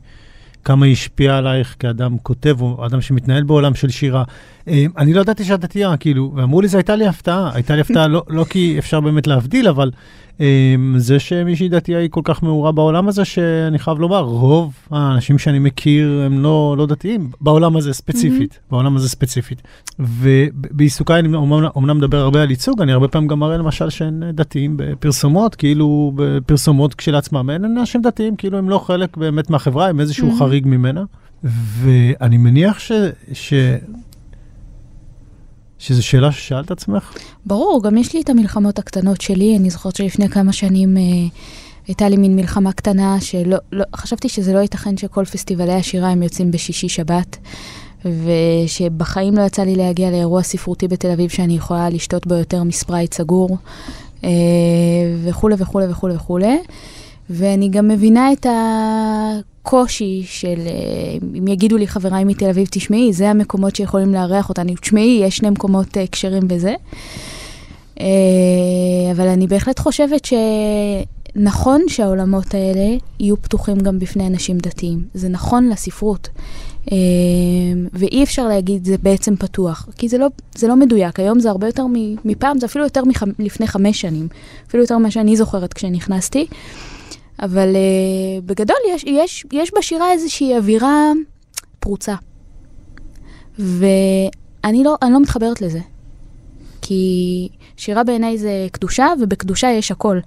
כמה היא השפיעה עלייך כאדם כותב, או אדם שמתנהל בעולם של שירה. אה, אני לא ידעתי שאת דתייה, כאילו, ואמרו לי, זו הייתה לי הפתעה, הייתה לי הפתעה לא, לא כי אפשר באמת להבדיל, אבל אמ, זה שמישהי דתייה היא כל כך מעורה בעולם הזה, שאני חייב לומר, רוב האנשים שאני מכיר הם לא, לא דתיים, בעולם הזה ספציפית, mm-hmm. בעולם הזה ספציפית. ובעיסוקיי אני אומנם מדבר הרבה על ייצוג, אני הרבה פעמים גם מראה למשל שאין דתיים בפרסומות, כאילו בפרסומות כשלעצמם, אין אנשים דתיים, כאילו הם לא חלק באמת מהחברה, הם איזשהו mm-hmm. חריג ממנה. ואני מניח ש... ש... שזו שאלה ששאלת עצמך? ברור, גם יש לי את המלחמות הקטנות שלי. אני זוכרת שלפני כמה שנים אה, הייתה לי מין מלחמה קטנה, שלא, לא, חשבתי שזה לא ייתכן שכל פסטיבלי השירה הם יוצאים בשישי-שבת, ושבחיים לא יצא לי להגיע לאירוע ספרותי בתל אביב שאני יכולה לשתות בו יותר מספרייט סגור, אה, וכולי וכולי וכולי וכולי. ואני גם מבינה את הקושי של, אה, אם יגידו לי חבריי מתל אביב, תשמעי, זה המקומות שיכולים לארח אותנו, תשמעי, יש שני מקומות אה, כשרים בזה. אה, אבל אני בהחלט חושבת שנכון שהעולמות האלה יהיו פתוחים גם בפני אנשים דתיים. זה נכון לספרות. ואי אפשר להגיד זה בעצם פתוח, כי זה לא, זה לא מדויק. היום זה הרבה יותר מפעם, זה אפילו יותר מלפני חמש שנים, אפילו יותר ממה שאני זוכרת כשנכנסתי. אבל uh, בגדול יש, יש, יש בשירה איזושהי אווירה פרוצה. ואני לא, לא מתחברת לזה. כי שירה בעיניי זה קדושה, ובקדושה יש הכל.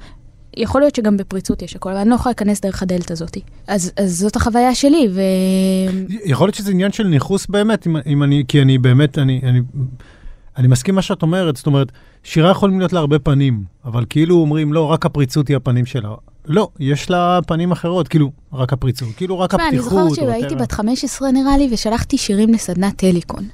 יכול להיות שגם בפריצות יש הכל, אבל אני לא יכולה להיכנס דרך הדלת הזאת. אז, אז זאת החוויה שלי, ו... יכול להיות שזה עניין של ניכוס באמת, אם, אם אני, כי אני באמת, אני, אני, אני מסכים מה שאת אומרת, זאת אומרת, שירה יכולים להיות לה הרבה פנים, אבל כאילו אומרים, לא, רק הפריצות היא הפנים שלה. לא, יש לה פנים אחרות, כאילו, רק הפריצות, כאילו רק הפתיחות. אני זוכרת שהייתי בת 15 נראה לי, ושלחתי שירים לסדנת טליקון.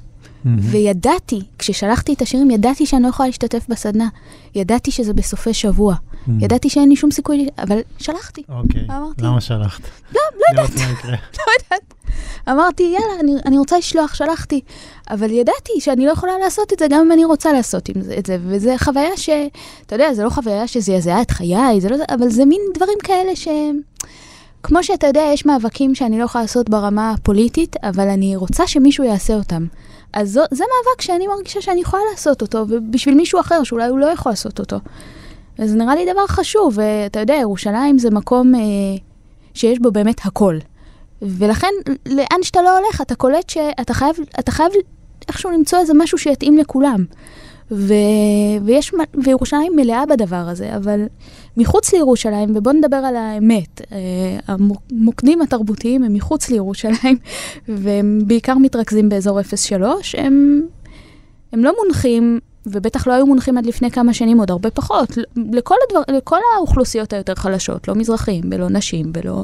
וידעתי, כששלחתי את השירים, ידעתי שאני לא יכולה להשתתף בסדנה. ידעתי שזה בסופי שבוע. ידעתי שאין לי שום סיכוי, אבל שלחתי. אוקיי, למה שלחת? לא, לא יודעת. (laughs) לא יודעת. אמרתי, יאללה, אני, אני רוצה לשלוח, שלחתי. אבל ידעתי שאני לא יכולה לעשות את זה גם אם אני רוצה לעשות את זה. וזו חוויה ש... אתה יודע, זו לא חוויה שזעזעה את חיי, זה לא, אבל זה מין דברים כאלה ש... כמו שאתה יודע, יש מאבקים שאני לא יכולה לעשות ברמה הפוליטית, אבל אני רוצה שמישהו יעשה אותם. אז זו, זה מאבק שאני מרגישה שאני יכולה לעשות אותו, ובשביל מישהו אחר שאולי הוא לא יכול לעשות אותו. וזה נראה לי דבר חשוב, ואתה יודע, ירושלים זה מקום אה, שיש בו באמת הכל. ולכן, לאן שאתה לא הולך, אתה קולט שאתה חייב, אתה חייב איכשהו למצוא איזה משהו שיתאים לכולם. ו... ויש... וירושלים מלאה בדבר הזה, אבל מחוץ לירושלים, ובואו נדבר על האמת, אה, המוקדים התרבותיים הם מחוץ לירושלים, (laughs) והם בעיקר מתרכזים באזור 03, הם, הם לא מונחים, ובטח לא היו מונחים עד לפני כמה שנים, עוד הרבה פחות, לכל, הדבר, לכל האוכלוסיות היותר חלשות, לא מזרחים, ולא נשים, ולא...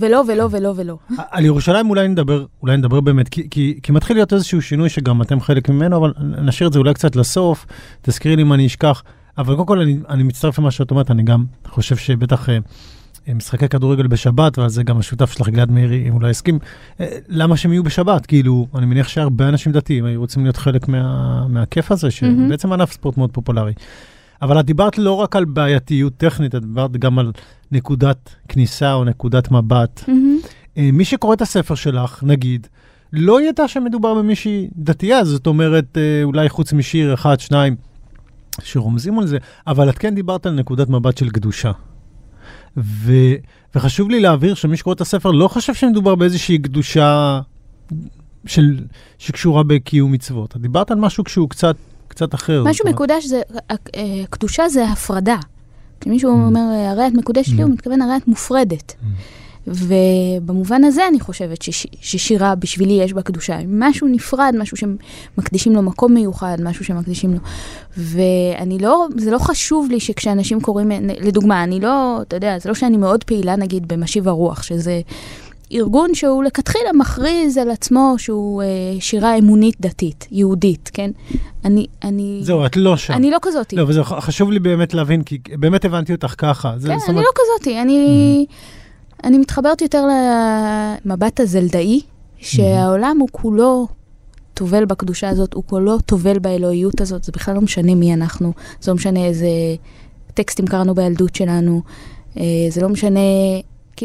ולא, ולא, ולא, ולא. על ירושלים אולי נדבר, אולי נדבר באמת, כי, כי, כי מתחיל להיות איזשהו שינוי שגם אתם חלק ממנו, אבל נשאיר את זה אולי קצת לסוף, תזכירי לי אם אני אשכח. אבל קודם כל אני, אני מצטרף למה שאת אומרת, אני גם חושב שבטח אה, משחקי כדורגל בשבת, ועל זה גם השותף שלך גלעד מאירי, אם הוא לא יסכים, אה, למה שהם יהיו בשבת? כאילו, אני מניח שהרבה אנשים דתיים היו רוצים להיות חלק מה, מהכיף הזה, שבעצם ענף ספורט מאוד פופולרי. אבל את דיברת לא רק על בעייתיות טכנית, את דיברת גם על נקודת כניסה או נקודת מבט. Mm-hmm. מי שקורא את הספר שלך, נגיד, לא ידע שמדובר במישהי דתייה, זאת אומרת, אולי חוץ משיר אחד, שניים, שרומזים על זה, אבל את כן דיברת על נקודת מבט של קדושה. ו, וחשוב לי להבהיר שמי שקורא את הספר לא חושב שמדובר באיזושהי קדושה של, שקשורה בקיום מצוות. את דיברת על משהו כשהוא קצת, קצת אחר. משהו מקודש זה, אה, קדושה זה הפרדה. כשמישהו mm. אומר, הרי את מקודשת לי, mm. הוא מתכוון, הרי את מופרדת. Mm. ובמובן הזה אני חושבת שש, ששירה בשבילי יש בה קדושה. משהו נפרד, משהו שמקדישים לו מקום מיוחד, משהו שמקדישים לו. ואני לא, זה לא חשוב לי שכשאנשים קוראים, לדוגמה, אני לא, אתה יודע, זה לא שאני מאוד פעילה נגיד במשיב הרוח, שזה ארגון שהוא לכתחילה מכריז על עצמו שהוא אה, שירה אמונית דתית, יהודית, כן? אני, אני... זהו, את לא שם. אני לא כזאתי. לא, וזה חשוב לי באמת להבין, כי באמת הבנתי אותך ככה. כן, אני אומרת... לא כזאתי, אני... Mm-hmm. אני מתחברת יותר למבט הזלדאי, שהעולם הוא כולו טובל בקדושה הזאת, הוא כולו טובל באלוהיות הזאת, זה בכלל לא משנה מי אנחנו, זה לא משנה איזה טקסטים קראנו בילדות שלנו, אה, זה לא משנה,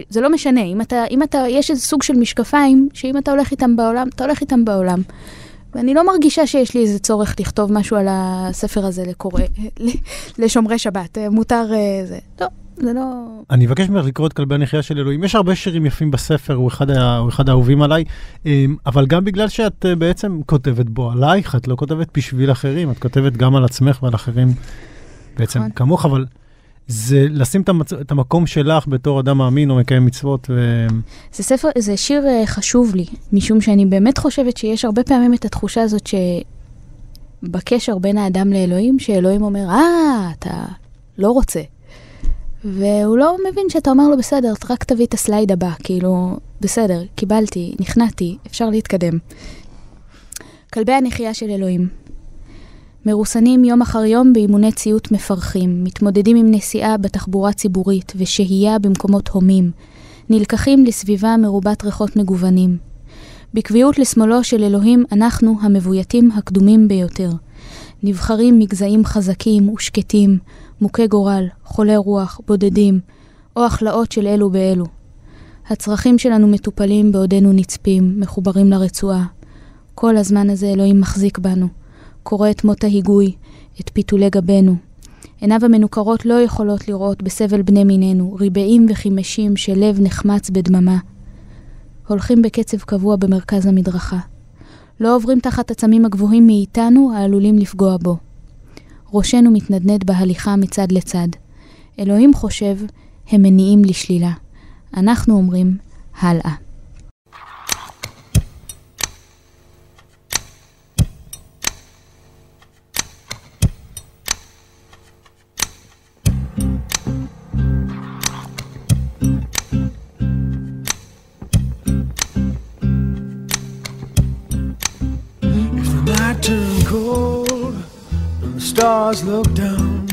זה לא משנה, אם אתה, אם אתה, יש איזה סוג של משקפיים, שאם אתה הולך איתם בעולם, אתה הולך איתם בעולם. ואני לא מרגישה שיש לי איזה צורך לכתוב משהו על הספר הזה לקורא, (laughs) לשומרי שבת. אה, מותר אה, זה. לא, זה לא... אני אבקש ממך לקרוא את כלבי הנחייה של אלוהים. יש הרבה שירים יפים בספר, הוא אחד, ה- הוא אחד האהובים עליי, אמ, אבל גם בגלל שאת אה, בעצם כותבת בו עלייך, את לא כותבת בשביל אחרים, את כותבת גם על עצמך ועל אחרים בעצם נכון. כמוך, אבל זה לשים את, המצ... את המקום שלך בתור אדם מאמין או מקיים מצוות, ו... זה ספר, זה שיר אה, חשוב לי, משום שאני באמת חושבת שיש הרבה פעמים את התחושה הזאת שבקשר בין האדם לאלוהים, שאלוהים אומר, אה, אתה לא רוצה. והוא לא מבין שאתה אומר לו, בסדר, רק תביא את הסלייד הבא, כאילו, בסדר, קיבלתי, נכנעתי, אפשר להתקדם. כלבי הנחייה של אלוהים. מרוסנים יום אחר יום באימוני ציות מפרכים, מתמודדים עם נסיעה בתחבורה ציבורית ושהייה במקומות הומים, נלקחים לסביבה מרובת ריחות מגוונים. בקביעות לשמאלו של אלוהים אנחנו המבויתים הקדומים ביותר. נבחרים מגזעים חזקים ושקטים, מוכי גורל, חולי רוח, בודדים, או הכלאות של אלו באלו. הצרכים שלנו מטופלים בעודנו נצפים, מחוברים לרצועה. כל הזמן הזה אלוהים מחזיק בנו. קורא את מות ההיגוי, את פיתולי גבנו. עיניו המנוכרות לא יכולות לראות בסבל בני מינינו, ריבעים וחימשים של לב נחמץ בדממה. הולכים בקצב קבוע במרכז המדרכה. לא עוברים תחת עצמים הגבוהים מאיתנו העלולים לפגוע בו. ראשנו מתנדנד בהליכה מצד לצד. אלוהים חושב, הם מניעים לשלילה. אנחנו אומרים, הלאה. Stars looked down,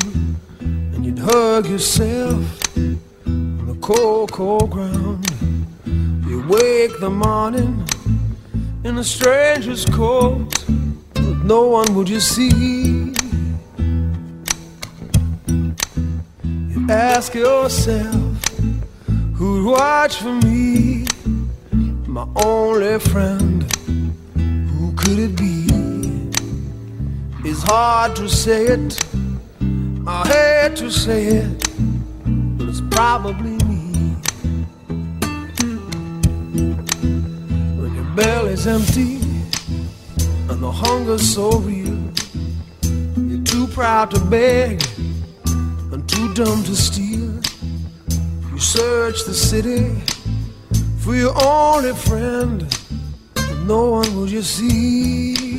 and you'd hug yourself on the cold, cold ground, you wake the morning in a stranger's coat, but no one would you see. You ask yourself, who'd watch for me, my only friend? Who could it be? It's hard to say it. I hate to say it, but it's probably me. When your belly's empty and the hunger's so real, you're too proud to beg and too dumb to steal. You search the city for your only friend but no one will you see.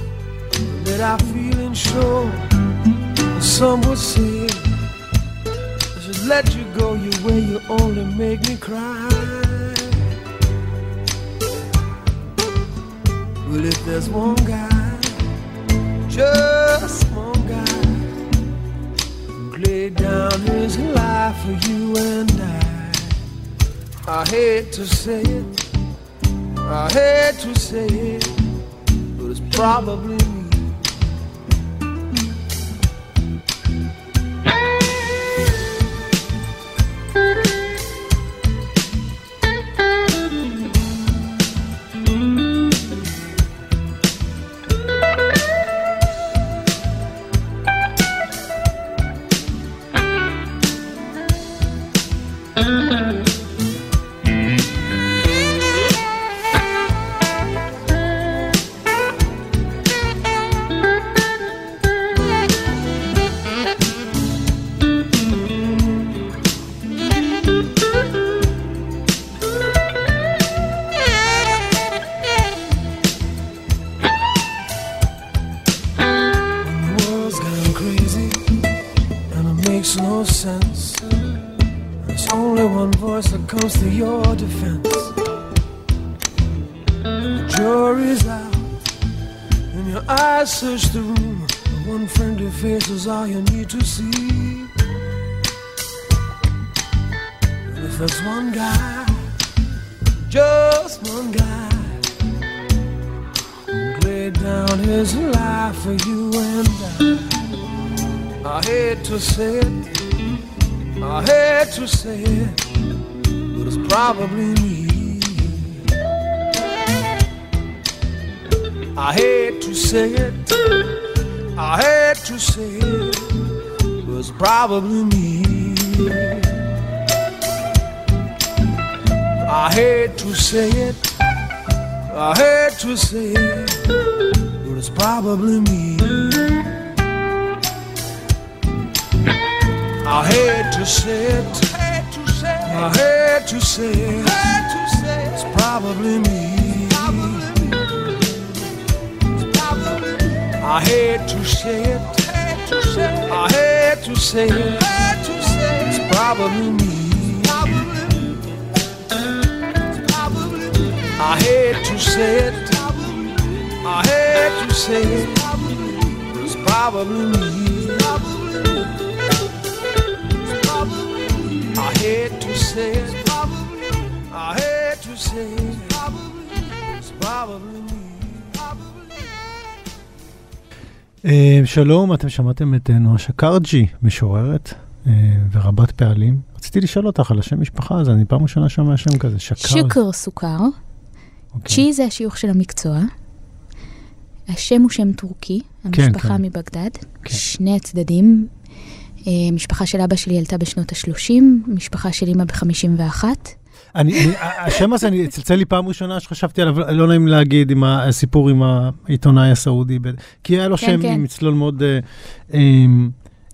that I feel and show. Some would say I should let you go your way, you only make me cry. But if there's one guy, just one guy, who laid down his life for you and I. I hate to say it, I hate to say it, but it's probably to say it, I hate to say it, but it's probably me. I hate to say it, I hate to say it, but it's probably me. I hate to say it, I hate to say it, but it's probably me. Hate to say it, I hate to say it, it's probably me. I hate to say it. I hate to say it. It's probably me. I hate to say it. I hate to say it. It's probably me. Say it. I hate to say it. It's probably me. אה, שלום, אתם שמעתם את אה, נועה שקרג'י, משוררת אה, ורבת פעלים. רציתי לשאול אותך על השם משפחה הזה, אני פעם ראשונה שומע שם כזה, שקרג'י. שוקר סוכר, אוקיי. צ'י זה השיוך של המקצוע. השם הוא שם טורקי, המשפחה כן. מבגדד, כן. שני הצדדים. אה, משפחה של אבא שלי עלתה בשנות ה-30, משפחה של אמא ב-51. אני, אני, השם הזה, אני צלצל לי פעם ראשונה שחשבתי עליו, לא נעים להגיד, עם הסיפור עם העיתונאי הסעודי, כי היה לו כן, שם כן. עם צלול מאוד, אה, אה,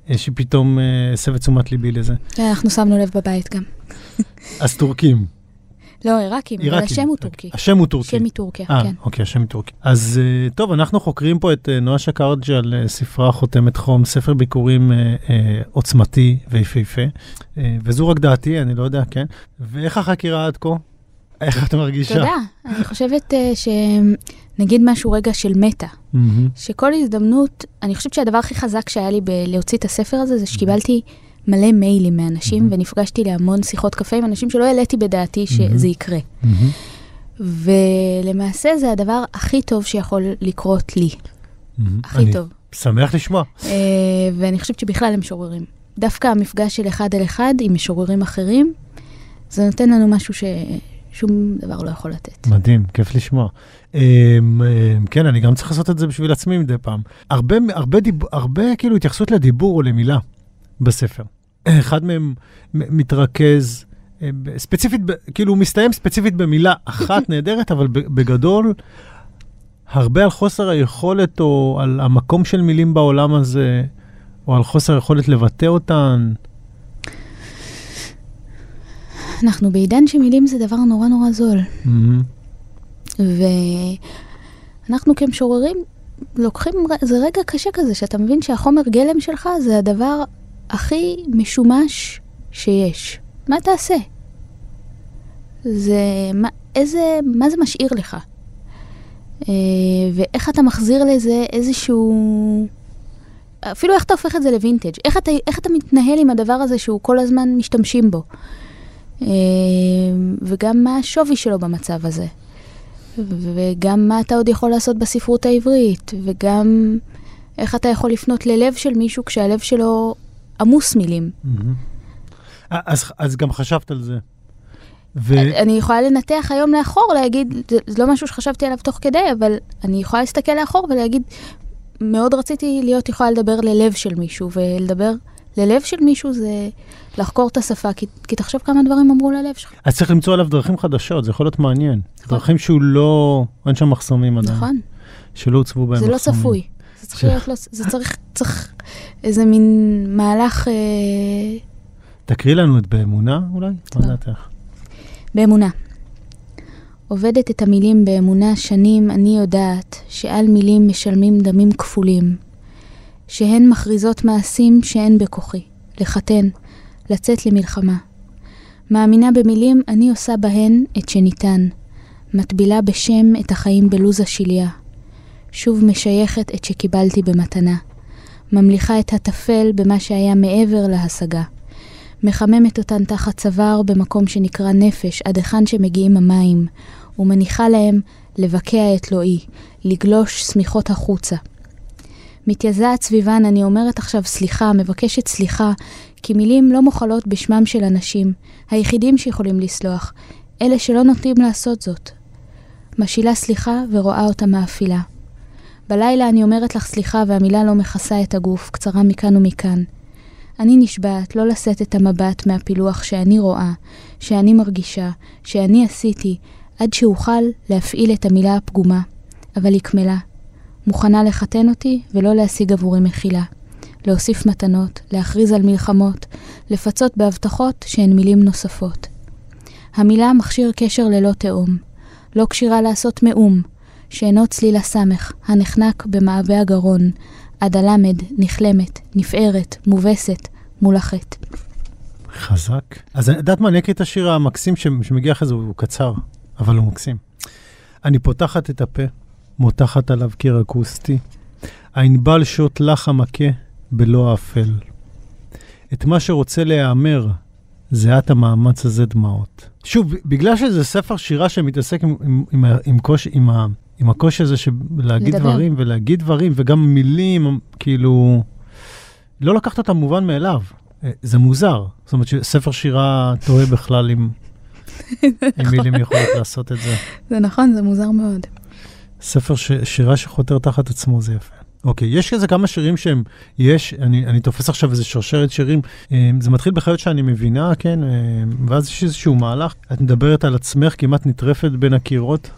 אה, שפתאום אה, הסב את תשומת ליבי לזה. אנחנו שמנו לב בבית גם. אז טורקים. לא, עיראקים, אבל. השם הוא טורקי. השם הוא טורקי. שם מטורקיה, אה, כן. אוקיי, השם מטורקיה. אז אה, טוב, אנחנו חוקרים פה את אה, נועה שקרג'י על ספרה חותמת חום, ספר ביקורים עוצמתי ויפהפה. וזו רק דעתי, אני לא יודע, כן? ואיך החקירה עד כה? איך את מרגישה? תודה. אני חושבת שנגיד משהו רגע של מטה. שכל הזדמנות, אני חושבת שהדבר הכי חזק שהיה לי בלהוציא את הספר הזה, זה שקיבלתי מלא מיילים מאנשים, ונפגשתי להמון שיחות קפה עם אנשים שלא העליתי בדעתי שזה יקרה. מהמם. ולמעשה זה הדבר הכי טוב שיכול לקרות לי, מהמם. הכי אני טוב. שמח לשמוע. אה, ואני חושבת שבכלל הם משוררים. דווקא המפגש של אחד על אחד עם משוררים אחרים, זה נותן לנו משהו ששום דבר לא יכול לתת. מדהים, כיף לשמוע. אמ, אמ, כן, אני גם צריך לעשות את זה בשביל עצמי מדי פעם. הרבה, הרבה, דיב, הרבה כאילו התייחסות לדיבור או למילה בספר. אחד מהם מתרכז אה, ספציפית, כאילו הוא מסתיים ספציפית במילה אחת (laughs) נהדרת, אבל בגדול, הרבה על חוסר היכולת או על המקום של מילים בעולם הזה, או על חוסר היכולת לבטא אותן. אנחנו בעידן שמילים זה דבר נורא נורא זול. מהמם. ואנחנו כמשוררים לוקחים, זה רגע קשה כזה, שאתה מבין שהחומר גלם שלך זה הדבר הכי משומש שיש. מה תעשה? זה, מה, איזה, מה זה משאיר לך? אה, ואיך אתה מחזיר לזה איזשהו... אפילו איך אתה הופך את זה לווינטג', איך אתה, איך אתה מתנהל עם הדבר הזה שהוא כל הזמן משתמשים בו. אה, וגם מה השווי שלו במצב הזה. וגם מה אתה עוד יכול לעשות בספרות העברית, וגם איך אתה יכול לפנות ללב של מישהו כשהלב שלו עמוס מילים. מהמם. אה, אז, אז גם חשבת על זה. ו... אני יכולה לנתח היום לאחור, להגיד, זה, זה לא משהו שחשבתי עליו תוך כדי, אבל אני יכולה להסתכל לאחור ולהגיד, מאוד רציתי להיות יכולה לדבר ללב של מישהו, ולדבר ללב של מישהו זה לחקור את השפה, כי, כי תחשוב כמה דברים אמרו ללב שלך. אז צריך למצוא עליו דרכים חדשות, זה יכול להיות מעניין. נכון. דרכים שהוא לא, אין שם מחסומים עדיין. נכון, שלא הוצבו בהם זה לא מחסומים. צפוי. זה צריך להיות, לא, זה צריך, צריך איזה מין מהלך... אה, תקריא לנו את באמונה אולי? מה. דעתך? באמונה. עובדת את המילים באמונה שנים, אני יודעת שעל מילים משלמים דמים כפולים, שהן מכריזות מעשים שאין בכוחי, לחתן, לצאת למלחמה. מאמינה במילים, אני עושה בהן את שניתן. מטבילה בשם את החיים בלוז השליה. שוב משייכת את שקיבלתי במתנה. ממליכה את הטפל במה שהיה מעבר להשגה. מחממת אותן תחת צוואר במקום שנקרא נפש, עד היכן שמגיעים המים, ומניחה להם לבקע את לואי, לגלוש שמיכות החוצה. מתייזעת סביבן, אני אומרת עכשיו סליחה, מבקשת סליחה, כי מילים לא מוחלות בשמם של אנשים, היחידים שיכולים לסלוח, אלה שלא נוטים לעשות זאת. משילה סליחה ורואה אותה מאפילה. בלילה אני אומרת לך סליחה והמילה לא מכסה את הגוף, קצרה מכאן ומכאן. אני נשבעת לא לשאת את המבט מהפילוח שאני רואה, שאני מרגישה, שאני עשיתי, עד שאוכל להפעיל את המילה הפגומה, אבל היא קמלה. מוכנה לחתן אותי ולא להשיג עבורי מחילה. להוסיף מתנות, להכריז על מלחמות, לפצות בהבטחות שהן מילים נוספות. המילה מכשיר קשר ללא תאום. לא כשירה לעשות מאום, שאינו צליל הסמך, הנחנק במעבה הגרון, עד הלמד, נכלמת, נפערת, מובסת, מול החטא. חזק. אז את יודעת מה, אני אקריא את השיר המקסים שמגיע אחרי זה, הוא קצר, אבל הוא מקסים. אני פותחת את הפה, מותחת עליו קיר אקוסטי, הענבל שוט לך המכה בלא האפל. את מה שרוצה להיאמר, זיעת המאמץ הזה דמעות. שוב, בגלל שזה ספר שירה שמתעסק עם, עם, עם, עם, קוש, עם, עם הקושי הזה של להגיד לדבר. דברים ולהגיד דברים, וגם מילים, כאילו, לא לקחת אותם מובן מאליו. אה, זה מוזר. זאת אומרת שספר שירה טועה בכלל אם, (laughs) אם מילים יכולות לעשות את זה. זה נכון, זה מוזר מאוד. ספר ש, שירה שחותר תחת עצמו זה יפה. אוקיי, יש כזה כמה שירים שהם, יש, אני, אני תופס עכשיו איזה שרשרת שירים, אה, זה מתחיל בחיות שאני מבינה, כן, אה, ואז יש איזשהו מהלך, את מדברת על עצמך כמעט נטרפת בין הקירות,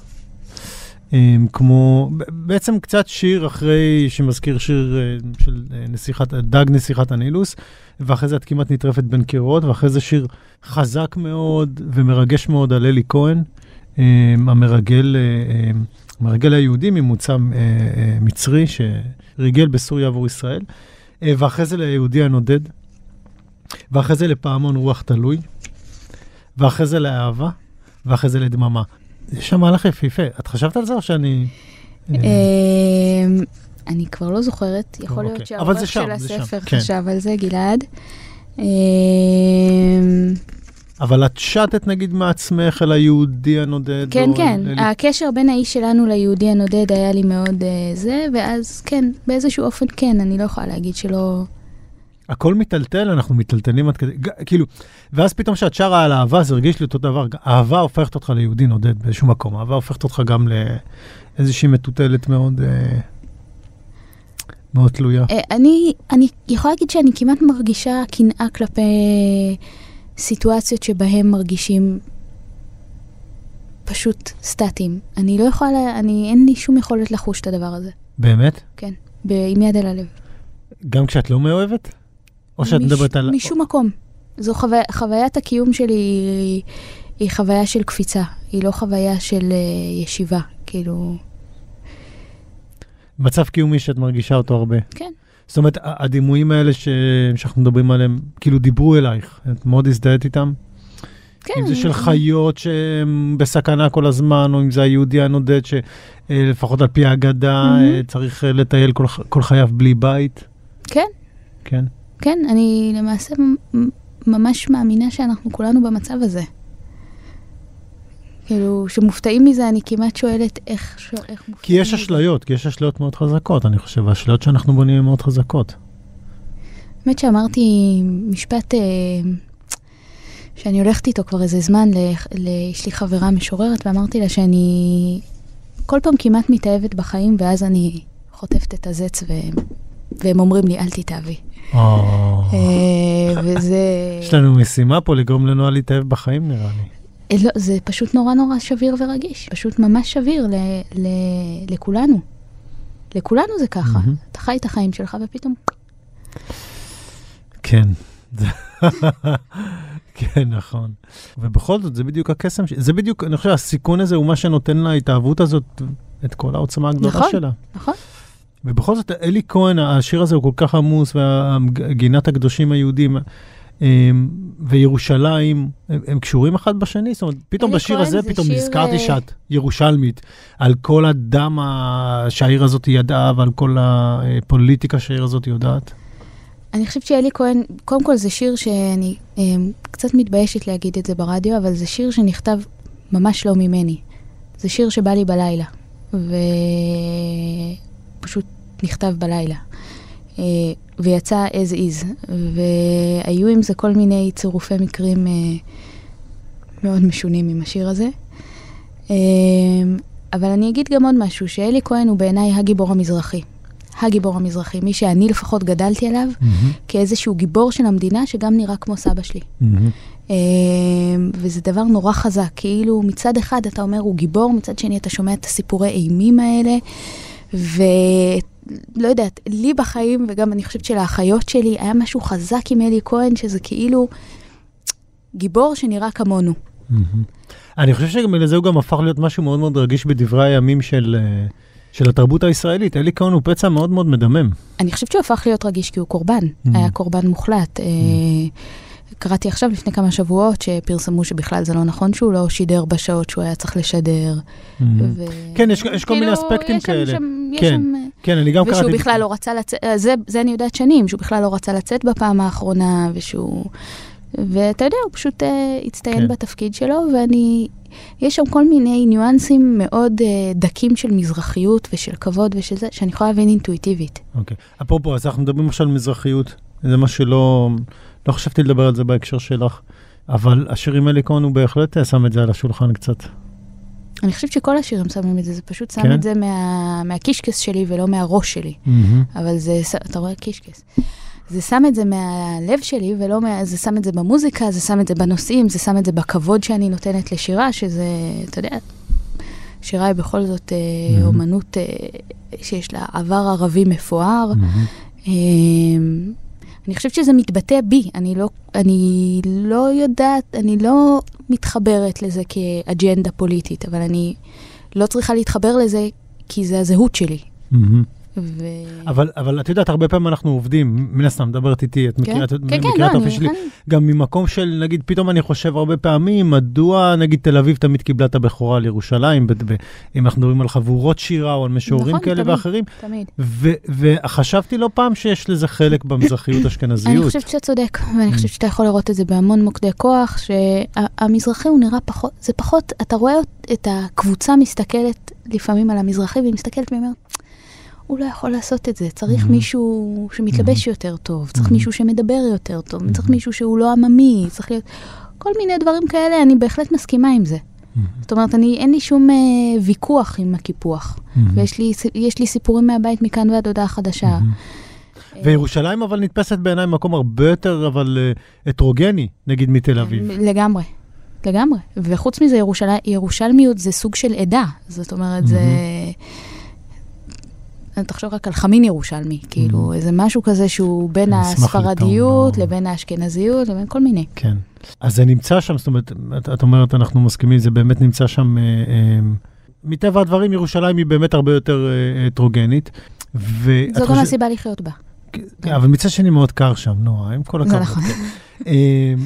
כמו, ב- בעצם קצת שיר אחרי שמזכיר שיר אה, של אה, נסיכת, דג נסיכת הנילוס, ואחרי זה את כמעט נטרפת בין קירות, ואחרי זה שיר חזק מאוד ומרגש מאוד על אלי כהן, אה, המרגל, אה, אה, המרגל היהודי ממוצא מצרי שריגל בסוריה עבור ישראל, ואחרי זה ליהודי הנודד, ואחרי זה לפעמון רוח תלוי, ואחרי זה לאהבה, ואחרי זה לדממה. יש שם מהלך יפהפה. את חשבת על זה או שאני... אה, אמ, אני כבר לא זוכרת, יכול להיות אוקיי. שהעורך של הספר כן. חשב על זה, גלעד. אמ, אבל את שטת נגיד מעצמך אל היהודי הנודד. כן, כן, אל- הקשר בין האיש שלנו ליהודי הנודד היה לי מאוד אה, זה, ואז כן, באיזשהו אופן כן, אני לא יכולה להגיד שלא... הכל מיטלטל, אנחנו מיטלטלים עד כדי, כאילו, ואז פתאום כשאת שרה על אהבה, זה הרגיש לי אותו דבר, אהבה הופכת אותך ליהודי נודד באיזשהו מקום, אהבה הופכת אותך גם לאיזושהי מטוטלת מאוד, אה, מאוד תלויה. אה, אני, אני יכולה להגיד שאני כמעט מרגישה קנאה כלפי סיטואציות שבהן מרגישים פשוט סטטיים. אני לא יכולה, לה- אני, אין לי שום יכולת לחוש את הדבר הזה. באמת? כן, ב- עם יד על הלב. גם כשאת לא מאוהבת? או שאת מש- מדברת על... משום מקום. זו חו... חוויית הקיום שלי היא, היא חוויה של קפיצה, היא לא חוויה של uh, ישיבה, כאילו... מצב קיומי שאת מרגישה אותו הרבה. כן. זאת אומרת, הדימויים האלה ש... שאנחנו מדברים עליהם, כאילו דיברו אלייך, את מאוד הזדהית איתם? כן. אם זה של חיות שהן בסכנה כל הזמן, או אם זה היהודי הנודד שלפחות על פי האגדה מהמם. אה, צריך אה, לטייל כל, כל חייו בלי בית. כן, כן. כן, אני למעשה ממש מאמינה שאנחנו כולנו במצב הזה. כאילו, כשמופתעים מזה, אני כמעט שואלת איך... איך כי מופתעים יש מזה. אשליות, כי יש אשליות מאוד חזקות, אני חושב, והאשליות שאנחנו בונים הן מאוד חזקות. האמת שאמרתי משפט אה, שאני הולכת איתו כבר איזה זמן, יש לי חברה משוררת, ואמרתי לה שאני כל פעם כמעט מתאהבת בחיים, ואז אני חוטפת את הזץ, והם, והם אומרים לי, אל תתאהבי. או, אה, וזה... (laughs) יש לנו משימה פה לגרום לנו להתאהב בחיים, נראה לי. אה, לא, זה פשוט נורא נורא שביר ורגיש, פשוט ממש שביר ל, ל, לכולנו. לכולנו זה ככה. מהמם. אתה חי את החיים שלך, ופתאום... כן. (laughs) כן, נכון. ובכל זאת, זה בדיוק הקסם, ש- זה בדיוק, אני חושב, הסיכון הזה הוא מה שנותן להתאהבות הזאת את כל העוצמה הגדולה נכון. שלה. נכון? ובכל זאת, אלי כהן, השיר הזה הוא כל כך עמוס, וגינת הקדושים היהודים, אמ, וירושלים, הם, הם קשורים אחד בשני? זאת אומרת, פתאום בשיר הזה, זה פתאום שיר, נזכרתי אה, שאת ירושלמית, על כל הדם שהעיר הזאת ידעה ועל כל הפוליטיקה שהעיר הזאת יודעת. אני חושבת שאלי כהן, קודם כל זה שיר שאני אה, קצת מתביישת להגיד את זה ברדיו, אבל זה שיר שנכתב ממש לא ממני. זה שיר שבא לי בלילה, ופשוט נכתב בלילה. אה, ויצא as is, והיו עם זה כל מיני צירופי מקרים אה, מאוד משונים עם השיר הזה. אה, אבל אני אגיד גם עוד משהו, שאלי כהן הוא בעיניי הגיבור המזרחי. הגיבור המזרחי, מי שאני לפחות גדלתי עליו, כאיזשהו גיבור של המדינה שגם נראה כמו סבא שלי. אה, וזה דבר נורא חזק, כאילו מצד אחד אתה אומר הוא גיבור, מצד שני אתה שומע את הסיפורי אימים האלה, ולא יודעת, לי בחיים, וגם אני חושבת שלאחיות שלי, היה משהו חזק עם אלי כהן, שזה כאילו גיבור שנראה כמונו. אני חושב שגם לזה הוא גם הפך להיות משהו מאוד מאוד רגיש בדברי הימים של, אה, של התרבות הישראלית. אלי כהן הוא פצע מאוד מאוד מדמם. אני חושבת שהוא הפך להיות רגיש כי הוא קורבן. היה קורבן מוחלט. קראתי עכשיו לפני כמה שבועות שפרסמו שבכלל זה לא נכון שהוא לא שידר בשעות שהוא היה צריך לשדר. ו- כן, יש- יש כל מיני כאילו, אספקטים יש שם- כאלה. שם- כן, שם, כן, אני גם קראתי... ושהוא בכלל לא רצה לצאת, אה, זה, זה אני יודעת שנים, שהוא בכלל לא רצה לצאת בפעם האחרונה, ושהוא... ואתה יודע, הוא פשוט אה, הצטיין כן. בתפקיד שלו, ואני... יש שם כל מיני ניואנסים מאוד אה, דקים של מזרחיות ושל כבוד ושל זה, שאני יכולה להבין אינטואיטיבית. אוקיי. אפרופו, אז אנחנו מדברים עכשיו על מזרחיות. זה מה שלא... לא חשבתי לדבר על זה בהקשר שלך. אבל השיר עם אלי כהן הוא בהחלט אה, שם את זה על השולחן קצת. אני חושבת שכל השירים שמים את זה, זה פשוט שם כן? את זה מה, מהקישקס שלי ולא מהראש שלי. מהמם. אבל זה, אתה רואה קישקס. זה שם את זה מהלב שלי, ולא מה... זה שם את זה במוזיקה, זה שם את זה בנושאים, זה שם את זה בכבוד שאני נותנת לשירה, שזה, אתה יודע, שירה היא בכל זאת Mhm. אומנות אה, שיש לה עבר ערבי מפואר. מהמם. אני חושבת שזה מתבטא בי, אני לא, אני לא יודעת, אני לא מתחברת לזה כאג'נדה פוליטית, אבל אני לא צריכה להתחבר לזה כי זה הזהות שלי. מהמם. ו... אבל, אבל את יודעת, הרבה פעמים אנחנו עובדים, מן הסתם, מדברת איתי, את מכירה את כן, כן, לא, האופי אני שלי, לכן- גם ממקום של, נגיד, פתאום אני חושב הרבה פעמים, מדוע, נגיד, תל אביב תמיד קיבלה את הבכורה על ירושלים, אם אנחנו מדברים על חבורות שירה או על משוררים נכון, כאלה תמיד. ואחרים, תמיד. ו- וחשבתי לא פעם שיש לזה חלק במזרחיות (coughs) אני אשכנזיות. חושבת שאתה צודק, ואני Mm. חושבת שאתה יכול לראות את זה בהמון מוקדי כוח, שהמזרחי הוא נראה פחות, זה פחות, אתה רואה את הקבוצה מסתכלת לפעמים על המזרחי, והיא מסתכלת ואומרת, הוא לא יכול לעשות את זה, צריך Mhm. מישהו שמתלבש יותר טוב, צריך Mhm. מישהו שמדבר יותר טוב, צריך Mhm. מישהו שהוא לא עממי, צריך להיות... כל מיני דברים כאלה, אני בהחלט מסכימה עם זה. מהמם. זאת אומרת, אני, אין לי שום אה, ויכוח עם הקיפוח. מהמם. ויש לי, לי סיפורים מהבית מכאן ועד הודעה חדשה. מהמם. וירושלים אבל נתפסת בעיניי מקום הרבה יותר אבל אה, הטרוגני, נגיד מתל אביב. לגמרי, לגמרי. וחוץ מזה, ירושל... ירושלמיות זה סוג של עדה. זאת אומרת, זה... תחשוב רק על חמין ירושלמי, כאילו, איזה משהו כזה שהוא בין הספרדיות לטעום, לבין האשכנזיות לבין כל מיני. כן. אז זה נמצא שם, זאת אומרת, את, את אומרת, אנחנו מסכימים, זה באמת נמצא שם, אה, אה, מטבע הדברים, ירושלים היא באמת הרבה יותר אה, הטרוגנית. ואת זו גם חושבת- הסיבה לחיות בה. כן, אבל מצד שני מאוד קר שם, נועה, עם כל זה הכבוד. נכון. אה,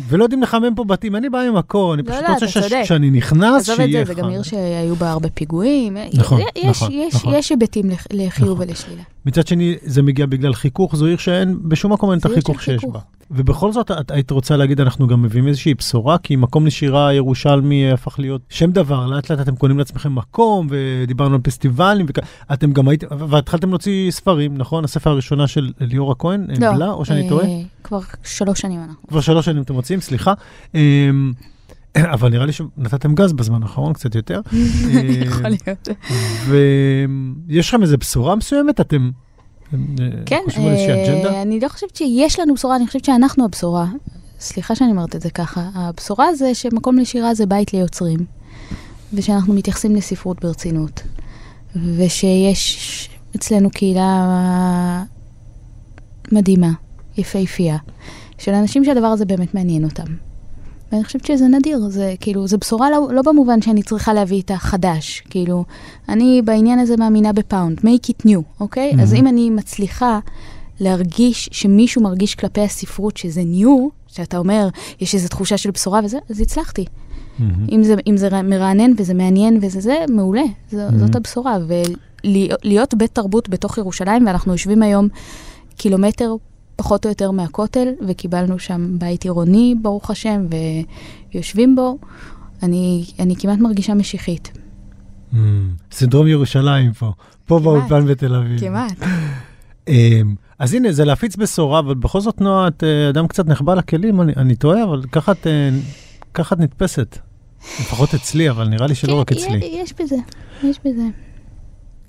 ולא יודעים לחמם פה בתים, אני בא ממקור, אני לא, פשוט לא, רוצה אתה ש- צודק. כשאני נכנס, עזוב את שיהיה זה, זה גם חם. עיר שהיו בה הרבה פיגועים. נכון, נכון, יש, נכון. יש היבטים לח- לחיוב נכון. ולשלילה. מצד שני, זה מגיע בגלל חיכוך, זו עיר שאין, בשום מקום אין את החיכוך שיש חיכוך. בה. ובכל זאת, את היית רוצה להגיד, אנחנו גם מביאים איזושהי בשורה, כי מקום לשירה ירושלמי הפך להיות שם דבר, לאט לאט אתם קונים לעצמכם מקום, ודיברנו על פסטיבלים, וכ... אתם גם הייתם, והתחלתם להוציא ספרים, נכון? הספר הראשונה של ליאור הכהן, לא, בלה, או שאני אה, טועה? כבר שלוש שנים אנחנו. כבר שלוש שנים אתם מוציאים, סליחה. אמ, (coughs) אבל נראה לי שנתתם גז בזמן האחרון, קצת יותר. (laughs) יכול אמ, להיות. ויש לכם איזו בשורה מסוימת? אתם אה, כן, חושבים על איזושהי אה? אני לא חושבת שיש לנו בשורה, אני חושבת שאנחנו הבשורה. סליחה שאני אומרת את זה ככה. הבשורה זה שמקום לשירה זה בית ליוצרים, ושאנחנו מתייחסים לספרות ברצינות, ושיש אצלנו קהילה מדהימה, יפהפייה, של אנשים שהדבר הזה באמת מעניין אותם. ואני חושבת שזה נדיר, זה כאילו, זה בשורה לא, לא במובן שאני צריכה להביא את החדש, כאילו, אני בעניין הזה מאמינה בפאונד, make it new, אוקיי? Mhm. אז אם אני מצליחה להרגיש שמישהו מרגיש כלפי הספרות שזה ניו, שאתה אומר, יש איזו תחושה של בשורה וזה, אז הצלחתי. מהמם. אם זה, אם זה מרענן וזה מעניין וזה זה, מעולה, זו, Mhm. זאת הבשורה. ולהיות בית תרבות בתוך ירושלים, ואנחנו יושבים היום קילומטר פחות או יותר מהכותל, וקיבלנו שם בית עירוני, ברוך השם, ויושבים בו, אני, אני כמעט מרגישה משיחית. מהמם. סינדרום ירושלים פה, פה. באולפן בתל אביב. כמעט. (laughs) אמ, אז הנה, זה להפיץ בשורה, אבל בכל זאת, נועה, את אה, אדם קצת נחבא לכלים, אני, אני טועה, אבל ככה את, אה, ככה את נתפסת. לפחות אצלי, אבל נראה לי שלא רק כן, אצלי. יש בזה, יש בזה.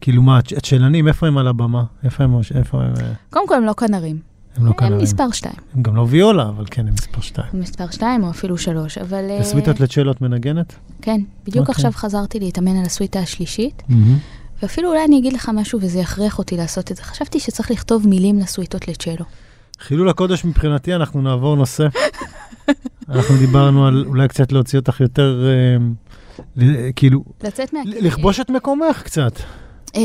כאילו מה, את- את שאלנים, איפה הם על הבמה? איפה הם, איפה הם, אה, קודם כל, הם לא כנרים. הם לא הם כנראה. מספר שתיים. הם גם לא ויולה, אבל כן, הם מספר שתיים. הם מספר שתיים או אפילו שלוש, אבל... אה, בסוויטות לצ'לו את מנגנת? כן, בדיוק אוקיי. עכשיו חזרתי להתאמן על הסוויטה השלישית, ואפילו אולי אני אגיד לך משהו וזה יכריח אותי לעשות את זה. חשבתי שצריך לכתוב מילים לסוויטות לצ'לו. חילול הקודש מבחינתי, אנחנו נעבור נושא. אנחנו דיברנו על אולי קצת להוציא אותך יותר, אה, כאילו, לצאת מה... לכבוש את מקומך קצת. אה,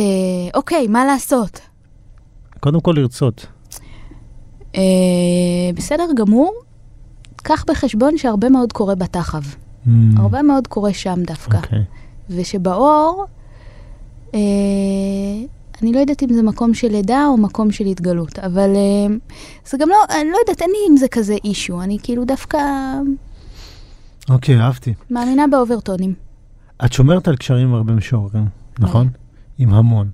אוקיי, מה לעשות? קודם כל לרצות. אה, בסדר גמור. קח בחשבון שהרבה מאוד קורה בתחב. הרבה מאוד קורה שם דווקא. אוקיי. ושבאור, אה, אני לא יודעת אם זה מקום של לידה או מקום של התגלות, אבל אה, זה גם לא, אני לא יודעת, אין לי עם זה כזה אישו, אני כאילו דווקא אוקיי, אהבתי. מאמינה באוברטונים. את שומרת על קשרים עם הרבה משוררים, נכון? עם המון.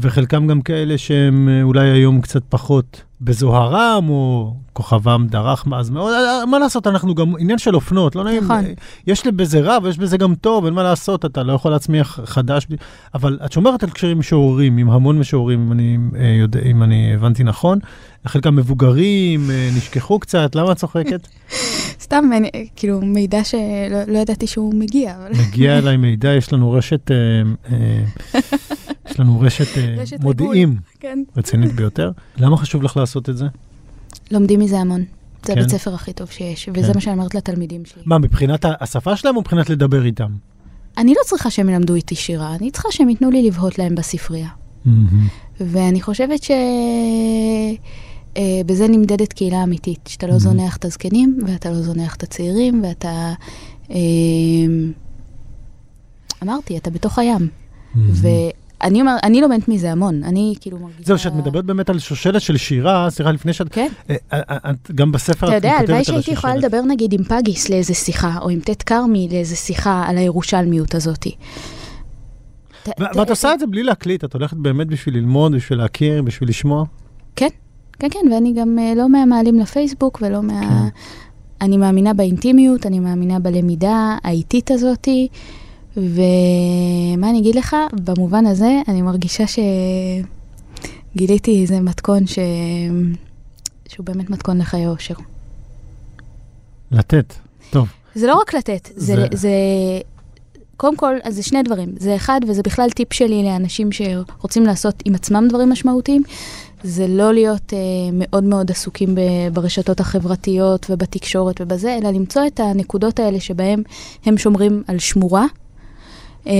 וחלקם גם כאלה שהם אה, אולי היום קצת פחות בזוהרם, או כוכבם דרך מאז מאוד. אה, מה לעשות, אנחנו גם, עניין של אופנות, לא נעים. נכון. אה, יש בזה רע ויש בזה גם טוב, אין מה לעשות, אתה לא יכול להצמיח חדש. אבל את שומרת על קשרים משוררים, עם המון משוררים, אם אני, אה, יודע, אם אני הבנתי נכון. חלקם מבוגרים, אה, נשכחו קצת, למה את צוחקת? (laughs) סתם, אני, כאילו, מידע שלא לא ידעתי שהוא מגיע, אבל... מגיע אליי מידע, יש לנו רשת, אה, אה, (laughs) יש לנו רשת, אה, רשת מודיעים כן. רצינית ביותר. (laughs) למה חשוב לך לעשות את זה? לומדים מזה המון. זה כן. הבית ספר הכי טוב שיש, וזה כן. מה שאני אומרת לתלמידים שלי. מה, מבחינת השפה שלהם או מבחינת לדבר איתם? אני לא צריכה שהם ילמדו איתי שירה, אני צריכה שהם ייתנו לי לבהות להם בספרייה. ואני חושבת שבזה נמדדת קהילה אמיתית, שאתה לא. זונח את הזקנים, ואתה לא זונח את הצעירים, ואתה... אה, אמרתי, אתה בתוך הים. ואני אומר, אני לומדת מזה המון, אני כאילו מרגישה... זהו, שאת מדברת באמת על שושלת של שירה, סליחה, לפני שאת... כן. אה, אה, את גם בספר אתה את יודע, כותבת הלוואי על שהייתי יכולה השושלת. לדבר נגיד עם פגיס לאיזה שיחה, או עם טט כרמי לאיזה שיחה על הירושלמיות הזאתי. ת- ו- ת- ואת עושה את זה בלי להקליט, את הולכת באמת בשביל ללמוד, בשביל להכיר, בשביל לשמוע. כן, כן, כן, ואני גם אה, לא מהמעלים לפייסבוק ולא מה... כן. אני מאמינה באינטימיות, אני מאמינה בלמידה האיטית הזאתי, ומה אני אגיד לך, במובן הזה, אני מרגישה שגיליתי איזה מתכון ש... שהוא באמת מתכון לחיי אושר. לתת. טוב. זה לא רק לתת, זה, זה- זה... קודם כל, אז זה שני דברים. זה אחד, וזה בכלל טיפ שלי לאנשים שרוצים לעשות עם עצמם דברים משמעותיים, זה לא להיות אה, מאוד מאוד עסוקים ב, ברשתות החברתיות ובתקשורת ובזה, אלא למצוא את הנקודות האלה שבהם הם שומרים על שמורה. אה,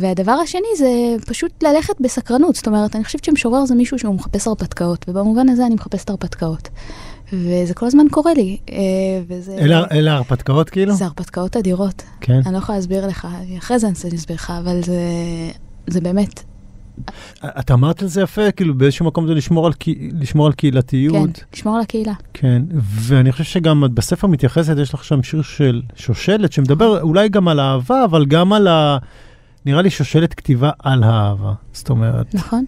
והדבר השני זה פשוט ללכת בסקרנות. זאת אומרת, אני חושבת שמשורר זה מישהו שהוא מחפש הרפתקאות, ובמובן הזה אני מחפשת הרפתקאות. וזה כל הזמן קורה לי. אה, וזה... אלה אלה ההרפתקאות כאילו? זה הרפתקאות אדירות. כן. אני לא יכולה להסביר לך, אחרי זה אני אנסה להסביר לך, אבל זה, זה באמת, את אמרת על זה יפה, כאילו באיזשהו מקום זה לשמור על, לשמור על כן, קהילתיות. לשמור על הקהילה. כן, ואני חושב שגם את בספר מתייחסת, יש לך שם שיר של שושלת, שמדבר אולי גם על אהבה, אבל גם על ה... נראה לי שושלת כתיבה על האהבה. זאת אומרת, נכון?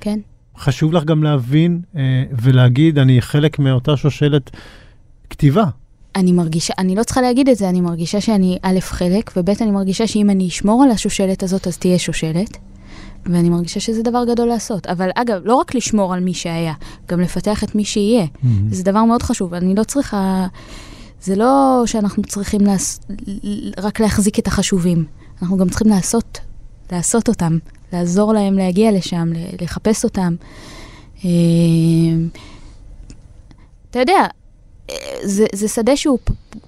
כן. חשוב לך גם להבין אה, ולהגיד, אני חלק מאותה שושלת כתיבה. אני מרגישה, אני לא צריכה להגיד את זה, אני מרגישה שאני א', חלק, וב', אני מרגישה שאם אני אשמור על השושלת הזאת, אז תהיה שושלת. ואני מרגישה שזה דבר גדול לעשות. אבל אגב, לא רק לשמור על מי שהיה, גם לפתח את מי שיהיה. זה דבר מאוד חשוב. אני לא צריכה... זה לא שאנחנו צריכים לעס... רק להחזיק את החשובים. אנחנו גם צריכים לעשות, לעשות אותם, לעזור להם להגיע לשם, לחפש אותם. אה, אתה יודע, אה, זה, זה שדה שהוא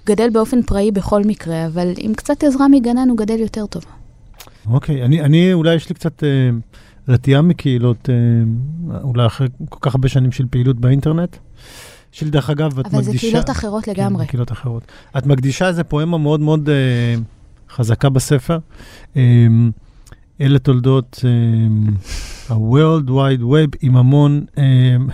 גדל באופן פראי בכל מקרה, אבל עם קצת עזרה מגנן הוא גדל יותר טוב. אוקיי, אני, אני אולי יש לי קצת... אה, רתיעה מקהילות, אה, אולי אחרי כל כך הרבה שנים של פעילות באינטרנט. של דרך אגב, את אבל מקדישה... זה קהילות אחרות לגמרי. כן, קהילות אחרות. את מקדישה איזה פואמה מאוד מאוד אה, חזקה בספר. אה, אלה תולדות אה, ה-World Wide Web עם המון אה,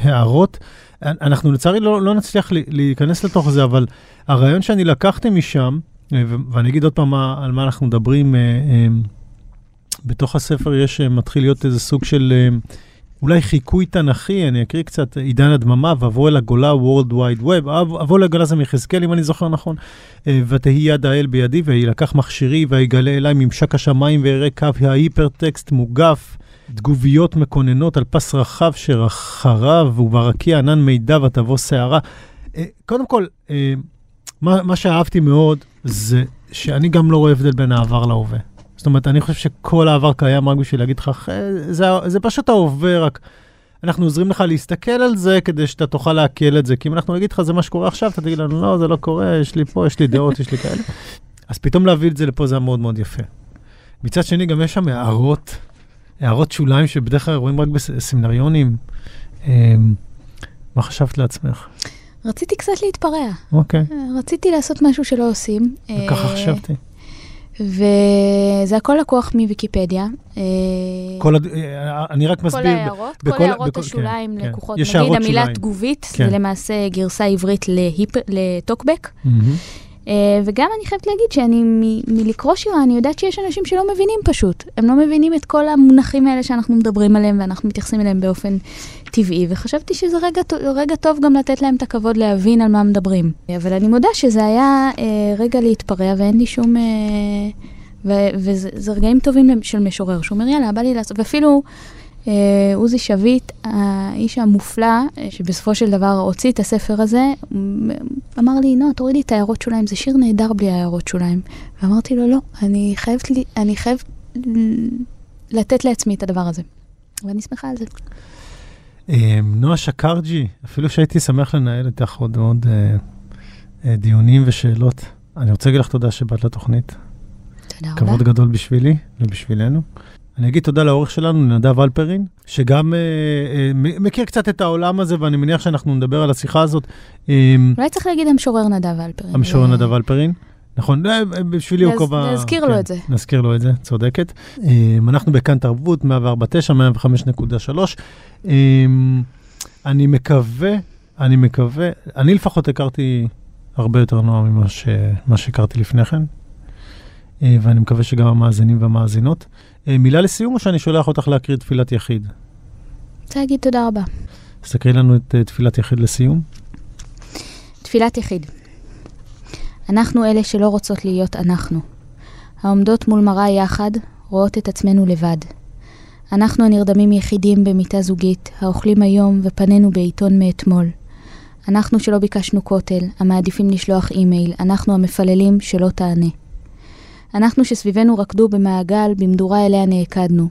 הערות. אנחנו לצערי לא, לא נצליח לי, להיכנס לתוך זה, אבל הרעיון שאני לקחתי משם, אה, ואני אגיד עוד פעם מה, על מה אנחנו מדברים, אה, אה, בתוך הספר יש, אה, מתחיל להיות איזה סוג של אה, אולי חיקוי תנכי, אני אקריא קצת, עידן הדממה, ואבוא אל הגולה, World Wide Web, אב- אבוא אל הגולה זה מיחזקאל, אם אני זוכר נכון, אה, ותהי יד האל בידי, ויילקח מכשירי, ויגלה אליי ממשק השמיים, ויראה קו ההיפרטקסט מוגף. תגוביות מקוננות על פס רחב שחרב, וברקיע ענן מידע ותבוא סערה. אה, קודם כל, אה, מה, מה שאהבתי מאוד זה שאני גם לא רואה הבדל בין העבר להווה. זאת אומרת, אני חושב שכל העבר קיים רק בשביל להגיד לך, "אחי, זה, זה פשוט ההווה, רק אנחנו עוזרים לך להסתכל על זה כדי שאתה תוכל לעכל את זה. כי אם אנחנו נגיד לך, זה מה שקורה עכשיו, אתה תגיד לנו, לא, זה לא קורה, יש לי פה, יש לי דעות, יש לי כאלה. אז פתאום להביא את זה לפה זה היה מאוד מאוד יפה. מצד שני, גם יש שם הערות, הערות שוליים שבדרך כלל רואים רק בסמינריונים. אמ, מה חשבת לעצמך? רציתי קצת להתפרע. אוקיי, אה, רציתי לעשות משהו שלא עושים. וככה אה, חשבתי. וזה הכל לקוח מוויקיפדיה. אה, כל הד- אה, אני רק כל מסביר, ההערות, בכל- כל הערות בכל- השוליים כן, כן. לקוחות. יש נגיד המילה שוליים. תגובית, כן. זה למעשה גרסה עברית להיפ- לטוקבק. מהמם. אה, וגם אני חייבת להגיד שאני מ- מלקרוא שירה, אני יודעת שיש אנשים שלא מבינים פשוט. הם לא מבינים את כל המונחים האלה שאנחנו מדברים עליהם ואנחנו מתייחסים אליהם באופן טבעי, וחשבתי שזה רגע, רגע טוב גם לתת להם את הכבוד להבין על מה מדברים. אבל אני מודה שזה היה אה, רגע להתפרע ואין לי שום... אה, ו- וזה זה רגעים טובים של משורר, שהוא אומר יאללה, בא לי לעשות, ואפילו עוזי שביט, האיש המופלא, אה, שבסופו של דבר הוציא את הספר הזה, אמר לי, נועה, תורידי את העיירות שוליים, זה שיר נהדר בלי העיירות שוליים. ואמרתי לו, לא, אני חייבת, לי, אני חייבת לתת לעצמי את הדבר הזה. ואני שמחה על זה. אה, נועה שקרג'י, אפילו שהייתי שמח לנהל איתך עוד עוד אה, אה, דיונים ושאלות. אני רוצה להגיד לך תודה שבאת לתוכנית. תודה רבה. כבוד גדול בשבילי ובשבילנו. אני אגיד תודה לעורך שלנו, נדב אלפרין, שגם אה, אה, מכיר קצת את העולם הזה, ואני מניח שאנחנו נדבר על השיחה הזאת. אה, אולי צריך להגיד המשורר נדב אלפרין. המשורר זה- נדב אלפרין. נכון, אה, בשבילי הוא כובע... נזכיר לו את זה. נזכיר לו את זה, צודקת. אה, אנחנו בכאן תרבות, 104.9, 105.3. אה, אני מקווה, אני מקווה, אני לפחות הכרתי הרבה יותר נוער ממה ש- שהכרתי לפני כן, אה, ואני מקווה שגם המאזינים והמאזינות. אה, מילה לסיום, או שאני שולח אותך להקריא תפילת יחיד? רוצה להגיד תודה רבה. אז תקריא לנו את אה, תפילת יחיד לסיום. תפילת יחיד. אנחנו אלה שלא רוצות להיות אנחנו. העומדות מול מראה יחד, רואות את עצמנו לבד. אנחנו הנרדמים יחידים במיטה זוגית, האוכלים היום ופנינו בעיתון מאתמול. אנחנו שלא ביקשנו כותל, המעדיפים לשלוח אימייל, אנחנו המפללים שלא תענה. אנחנו שסביבנו רקדו במעגל במדורה אליה נעקדנו,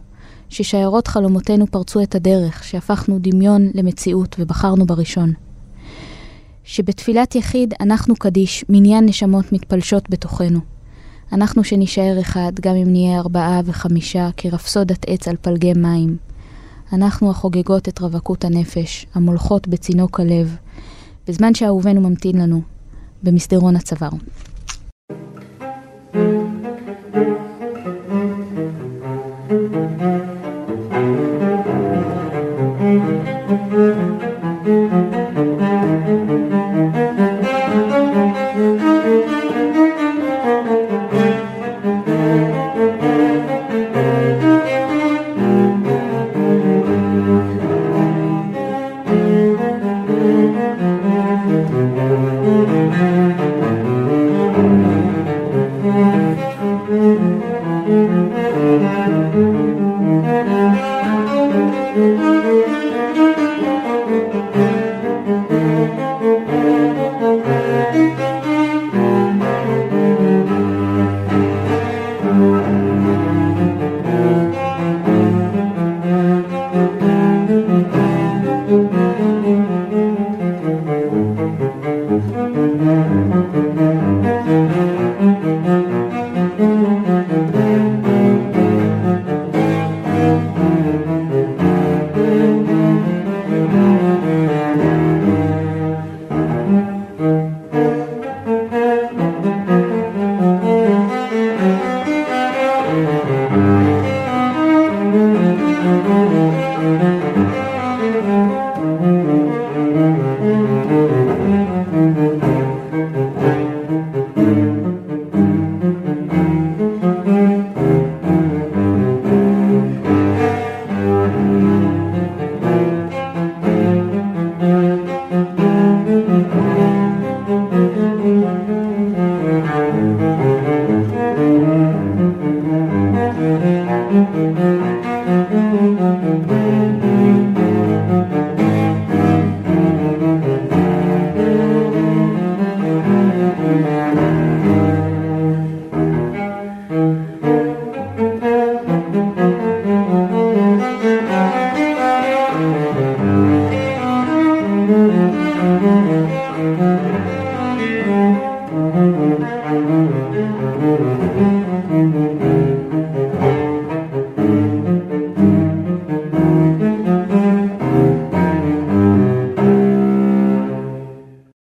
ששיירות חלומותינו פרצו את הדרך, שהפכנו דמיון למציאות ובחרנו בראשון. שבתפילת יחיד אנחנו קדיש, מניין נשמות מתפלשות בתוכנו. אנחנו שנישאר אחד, גם אם נהיה ארבעה וחמישה, כרפסודת עץ על פלגי מים. אנחנו החוגגות את רווקות הנפש, המולכות בצינוק הלב, בזמן שאהובנו ממתין לנו, במסדרון הצוואר. Thank you. Música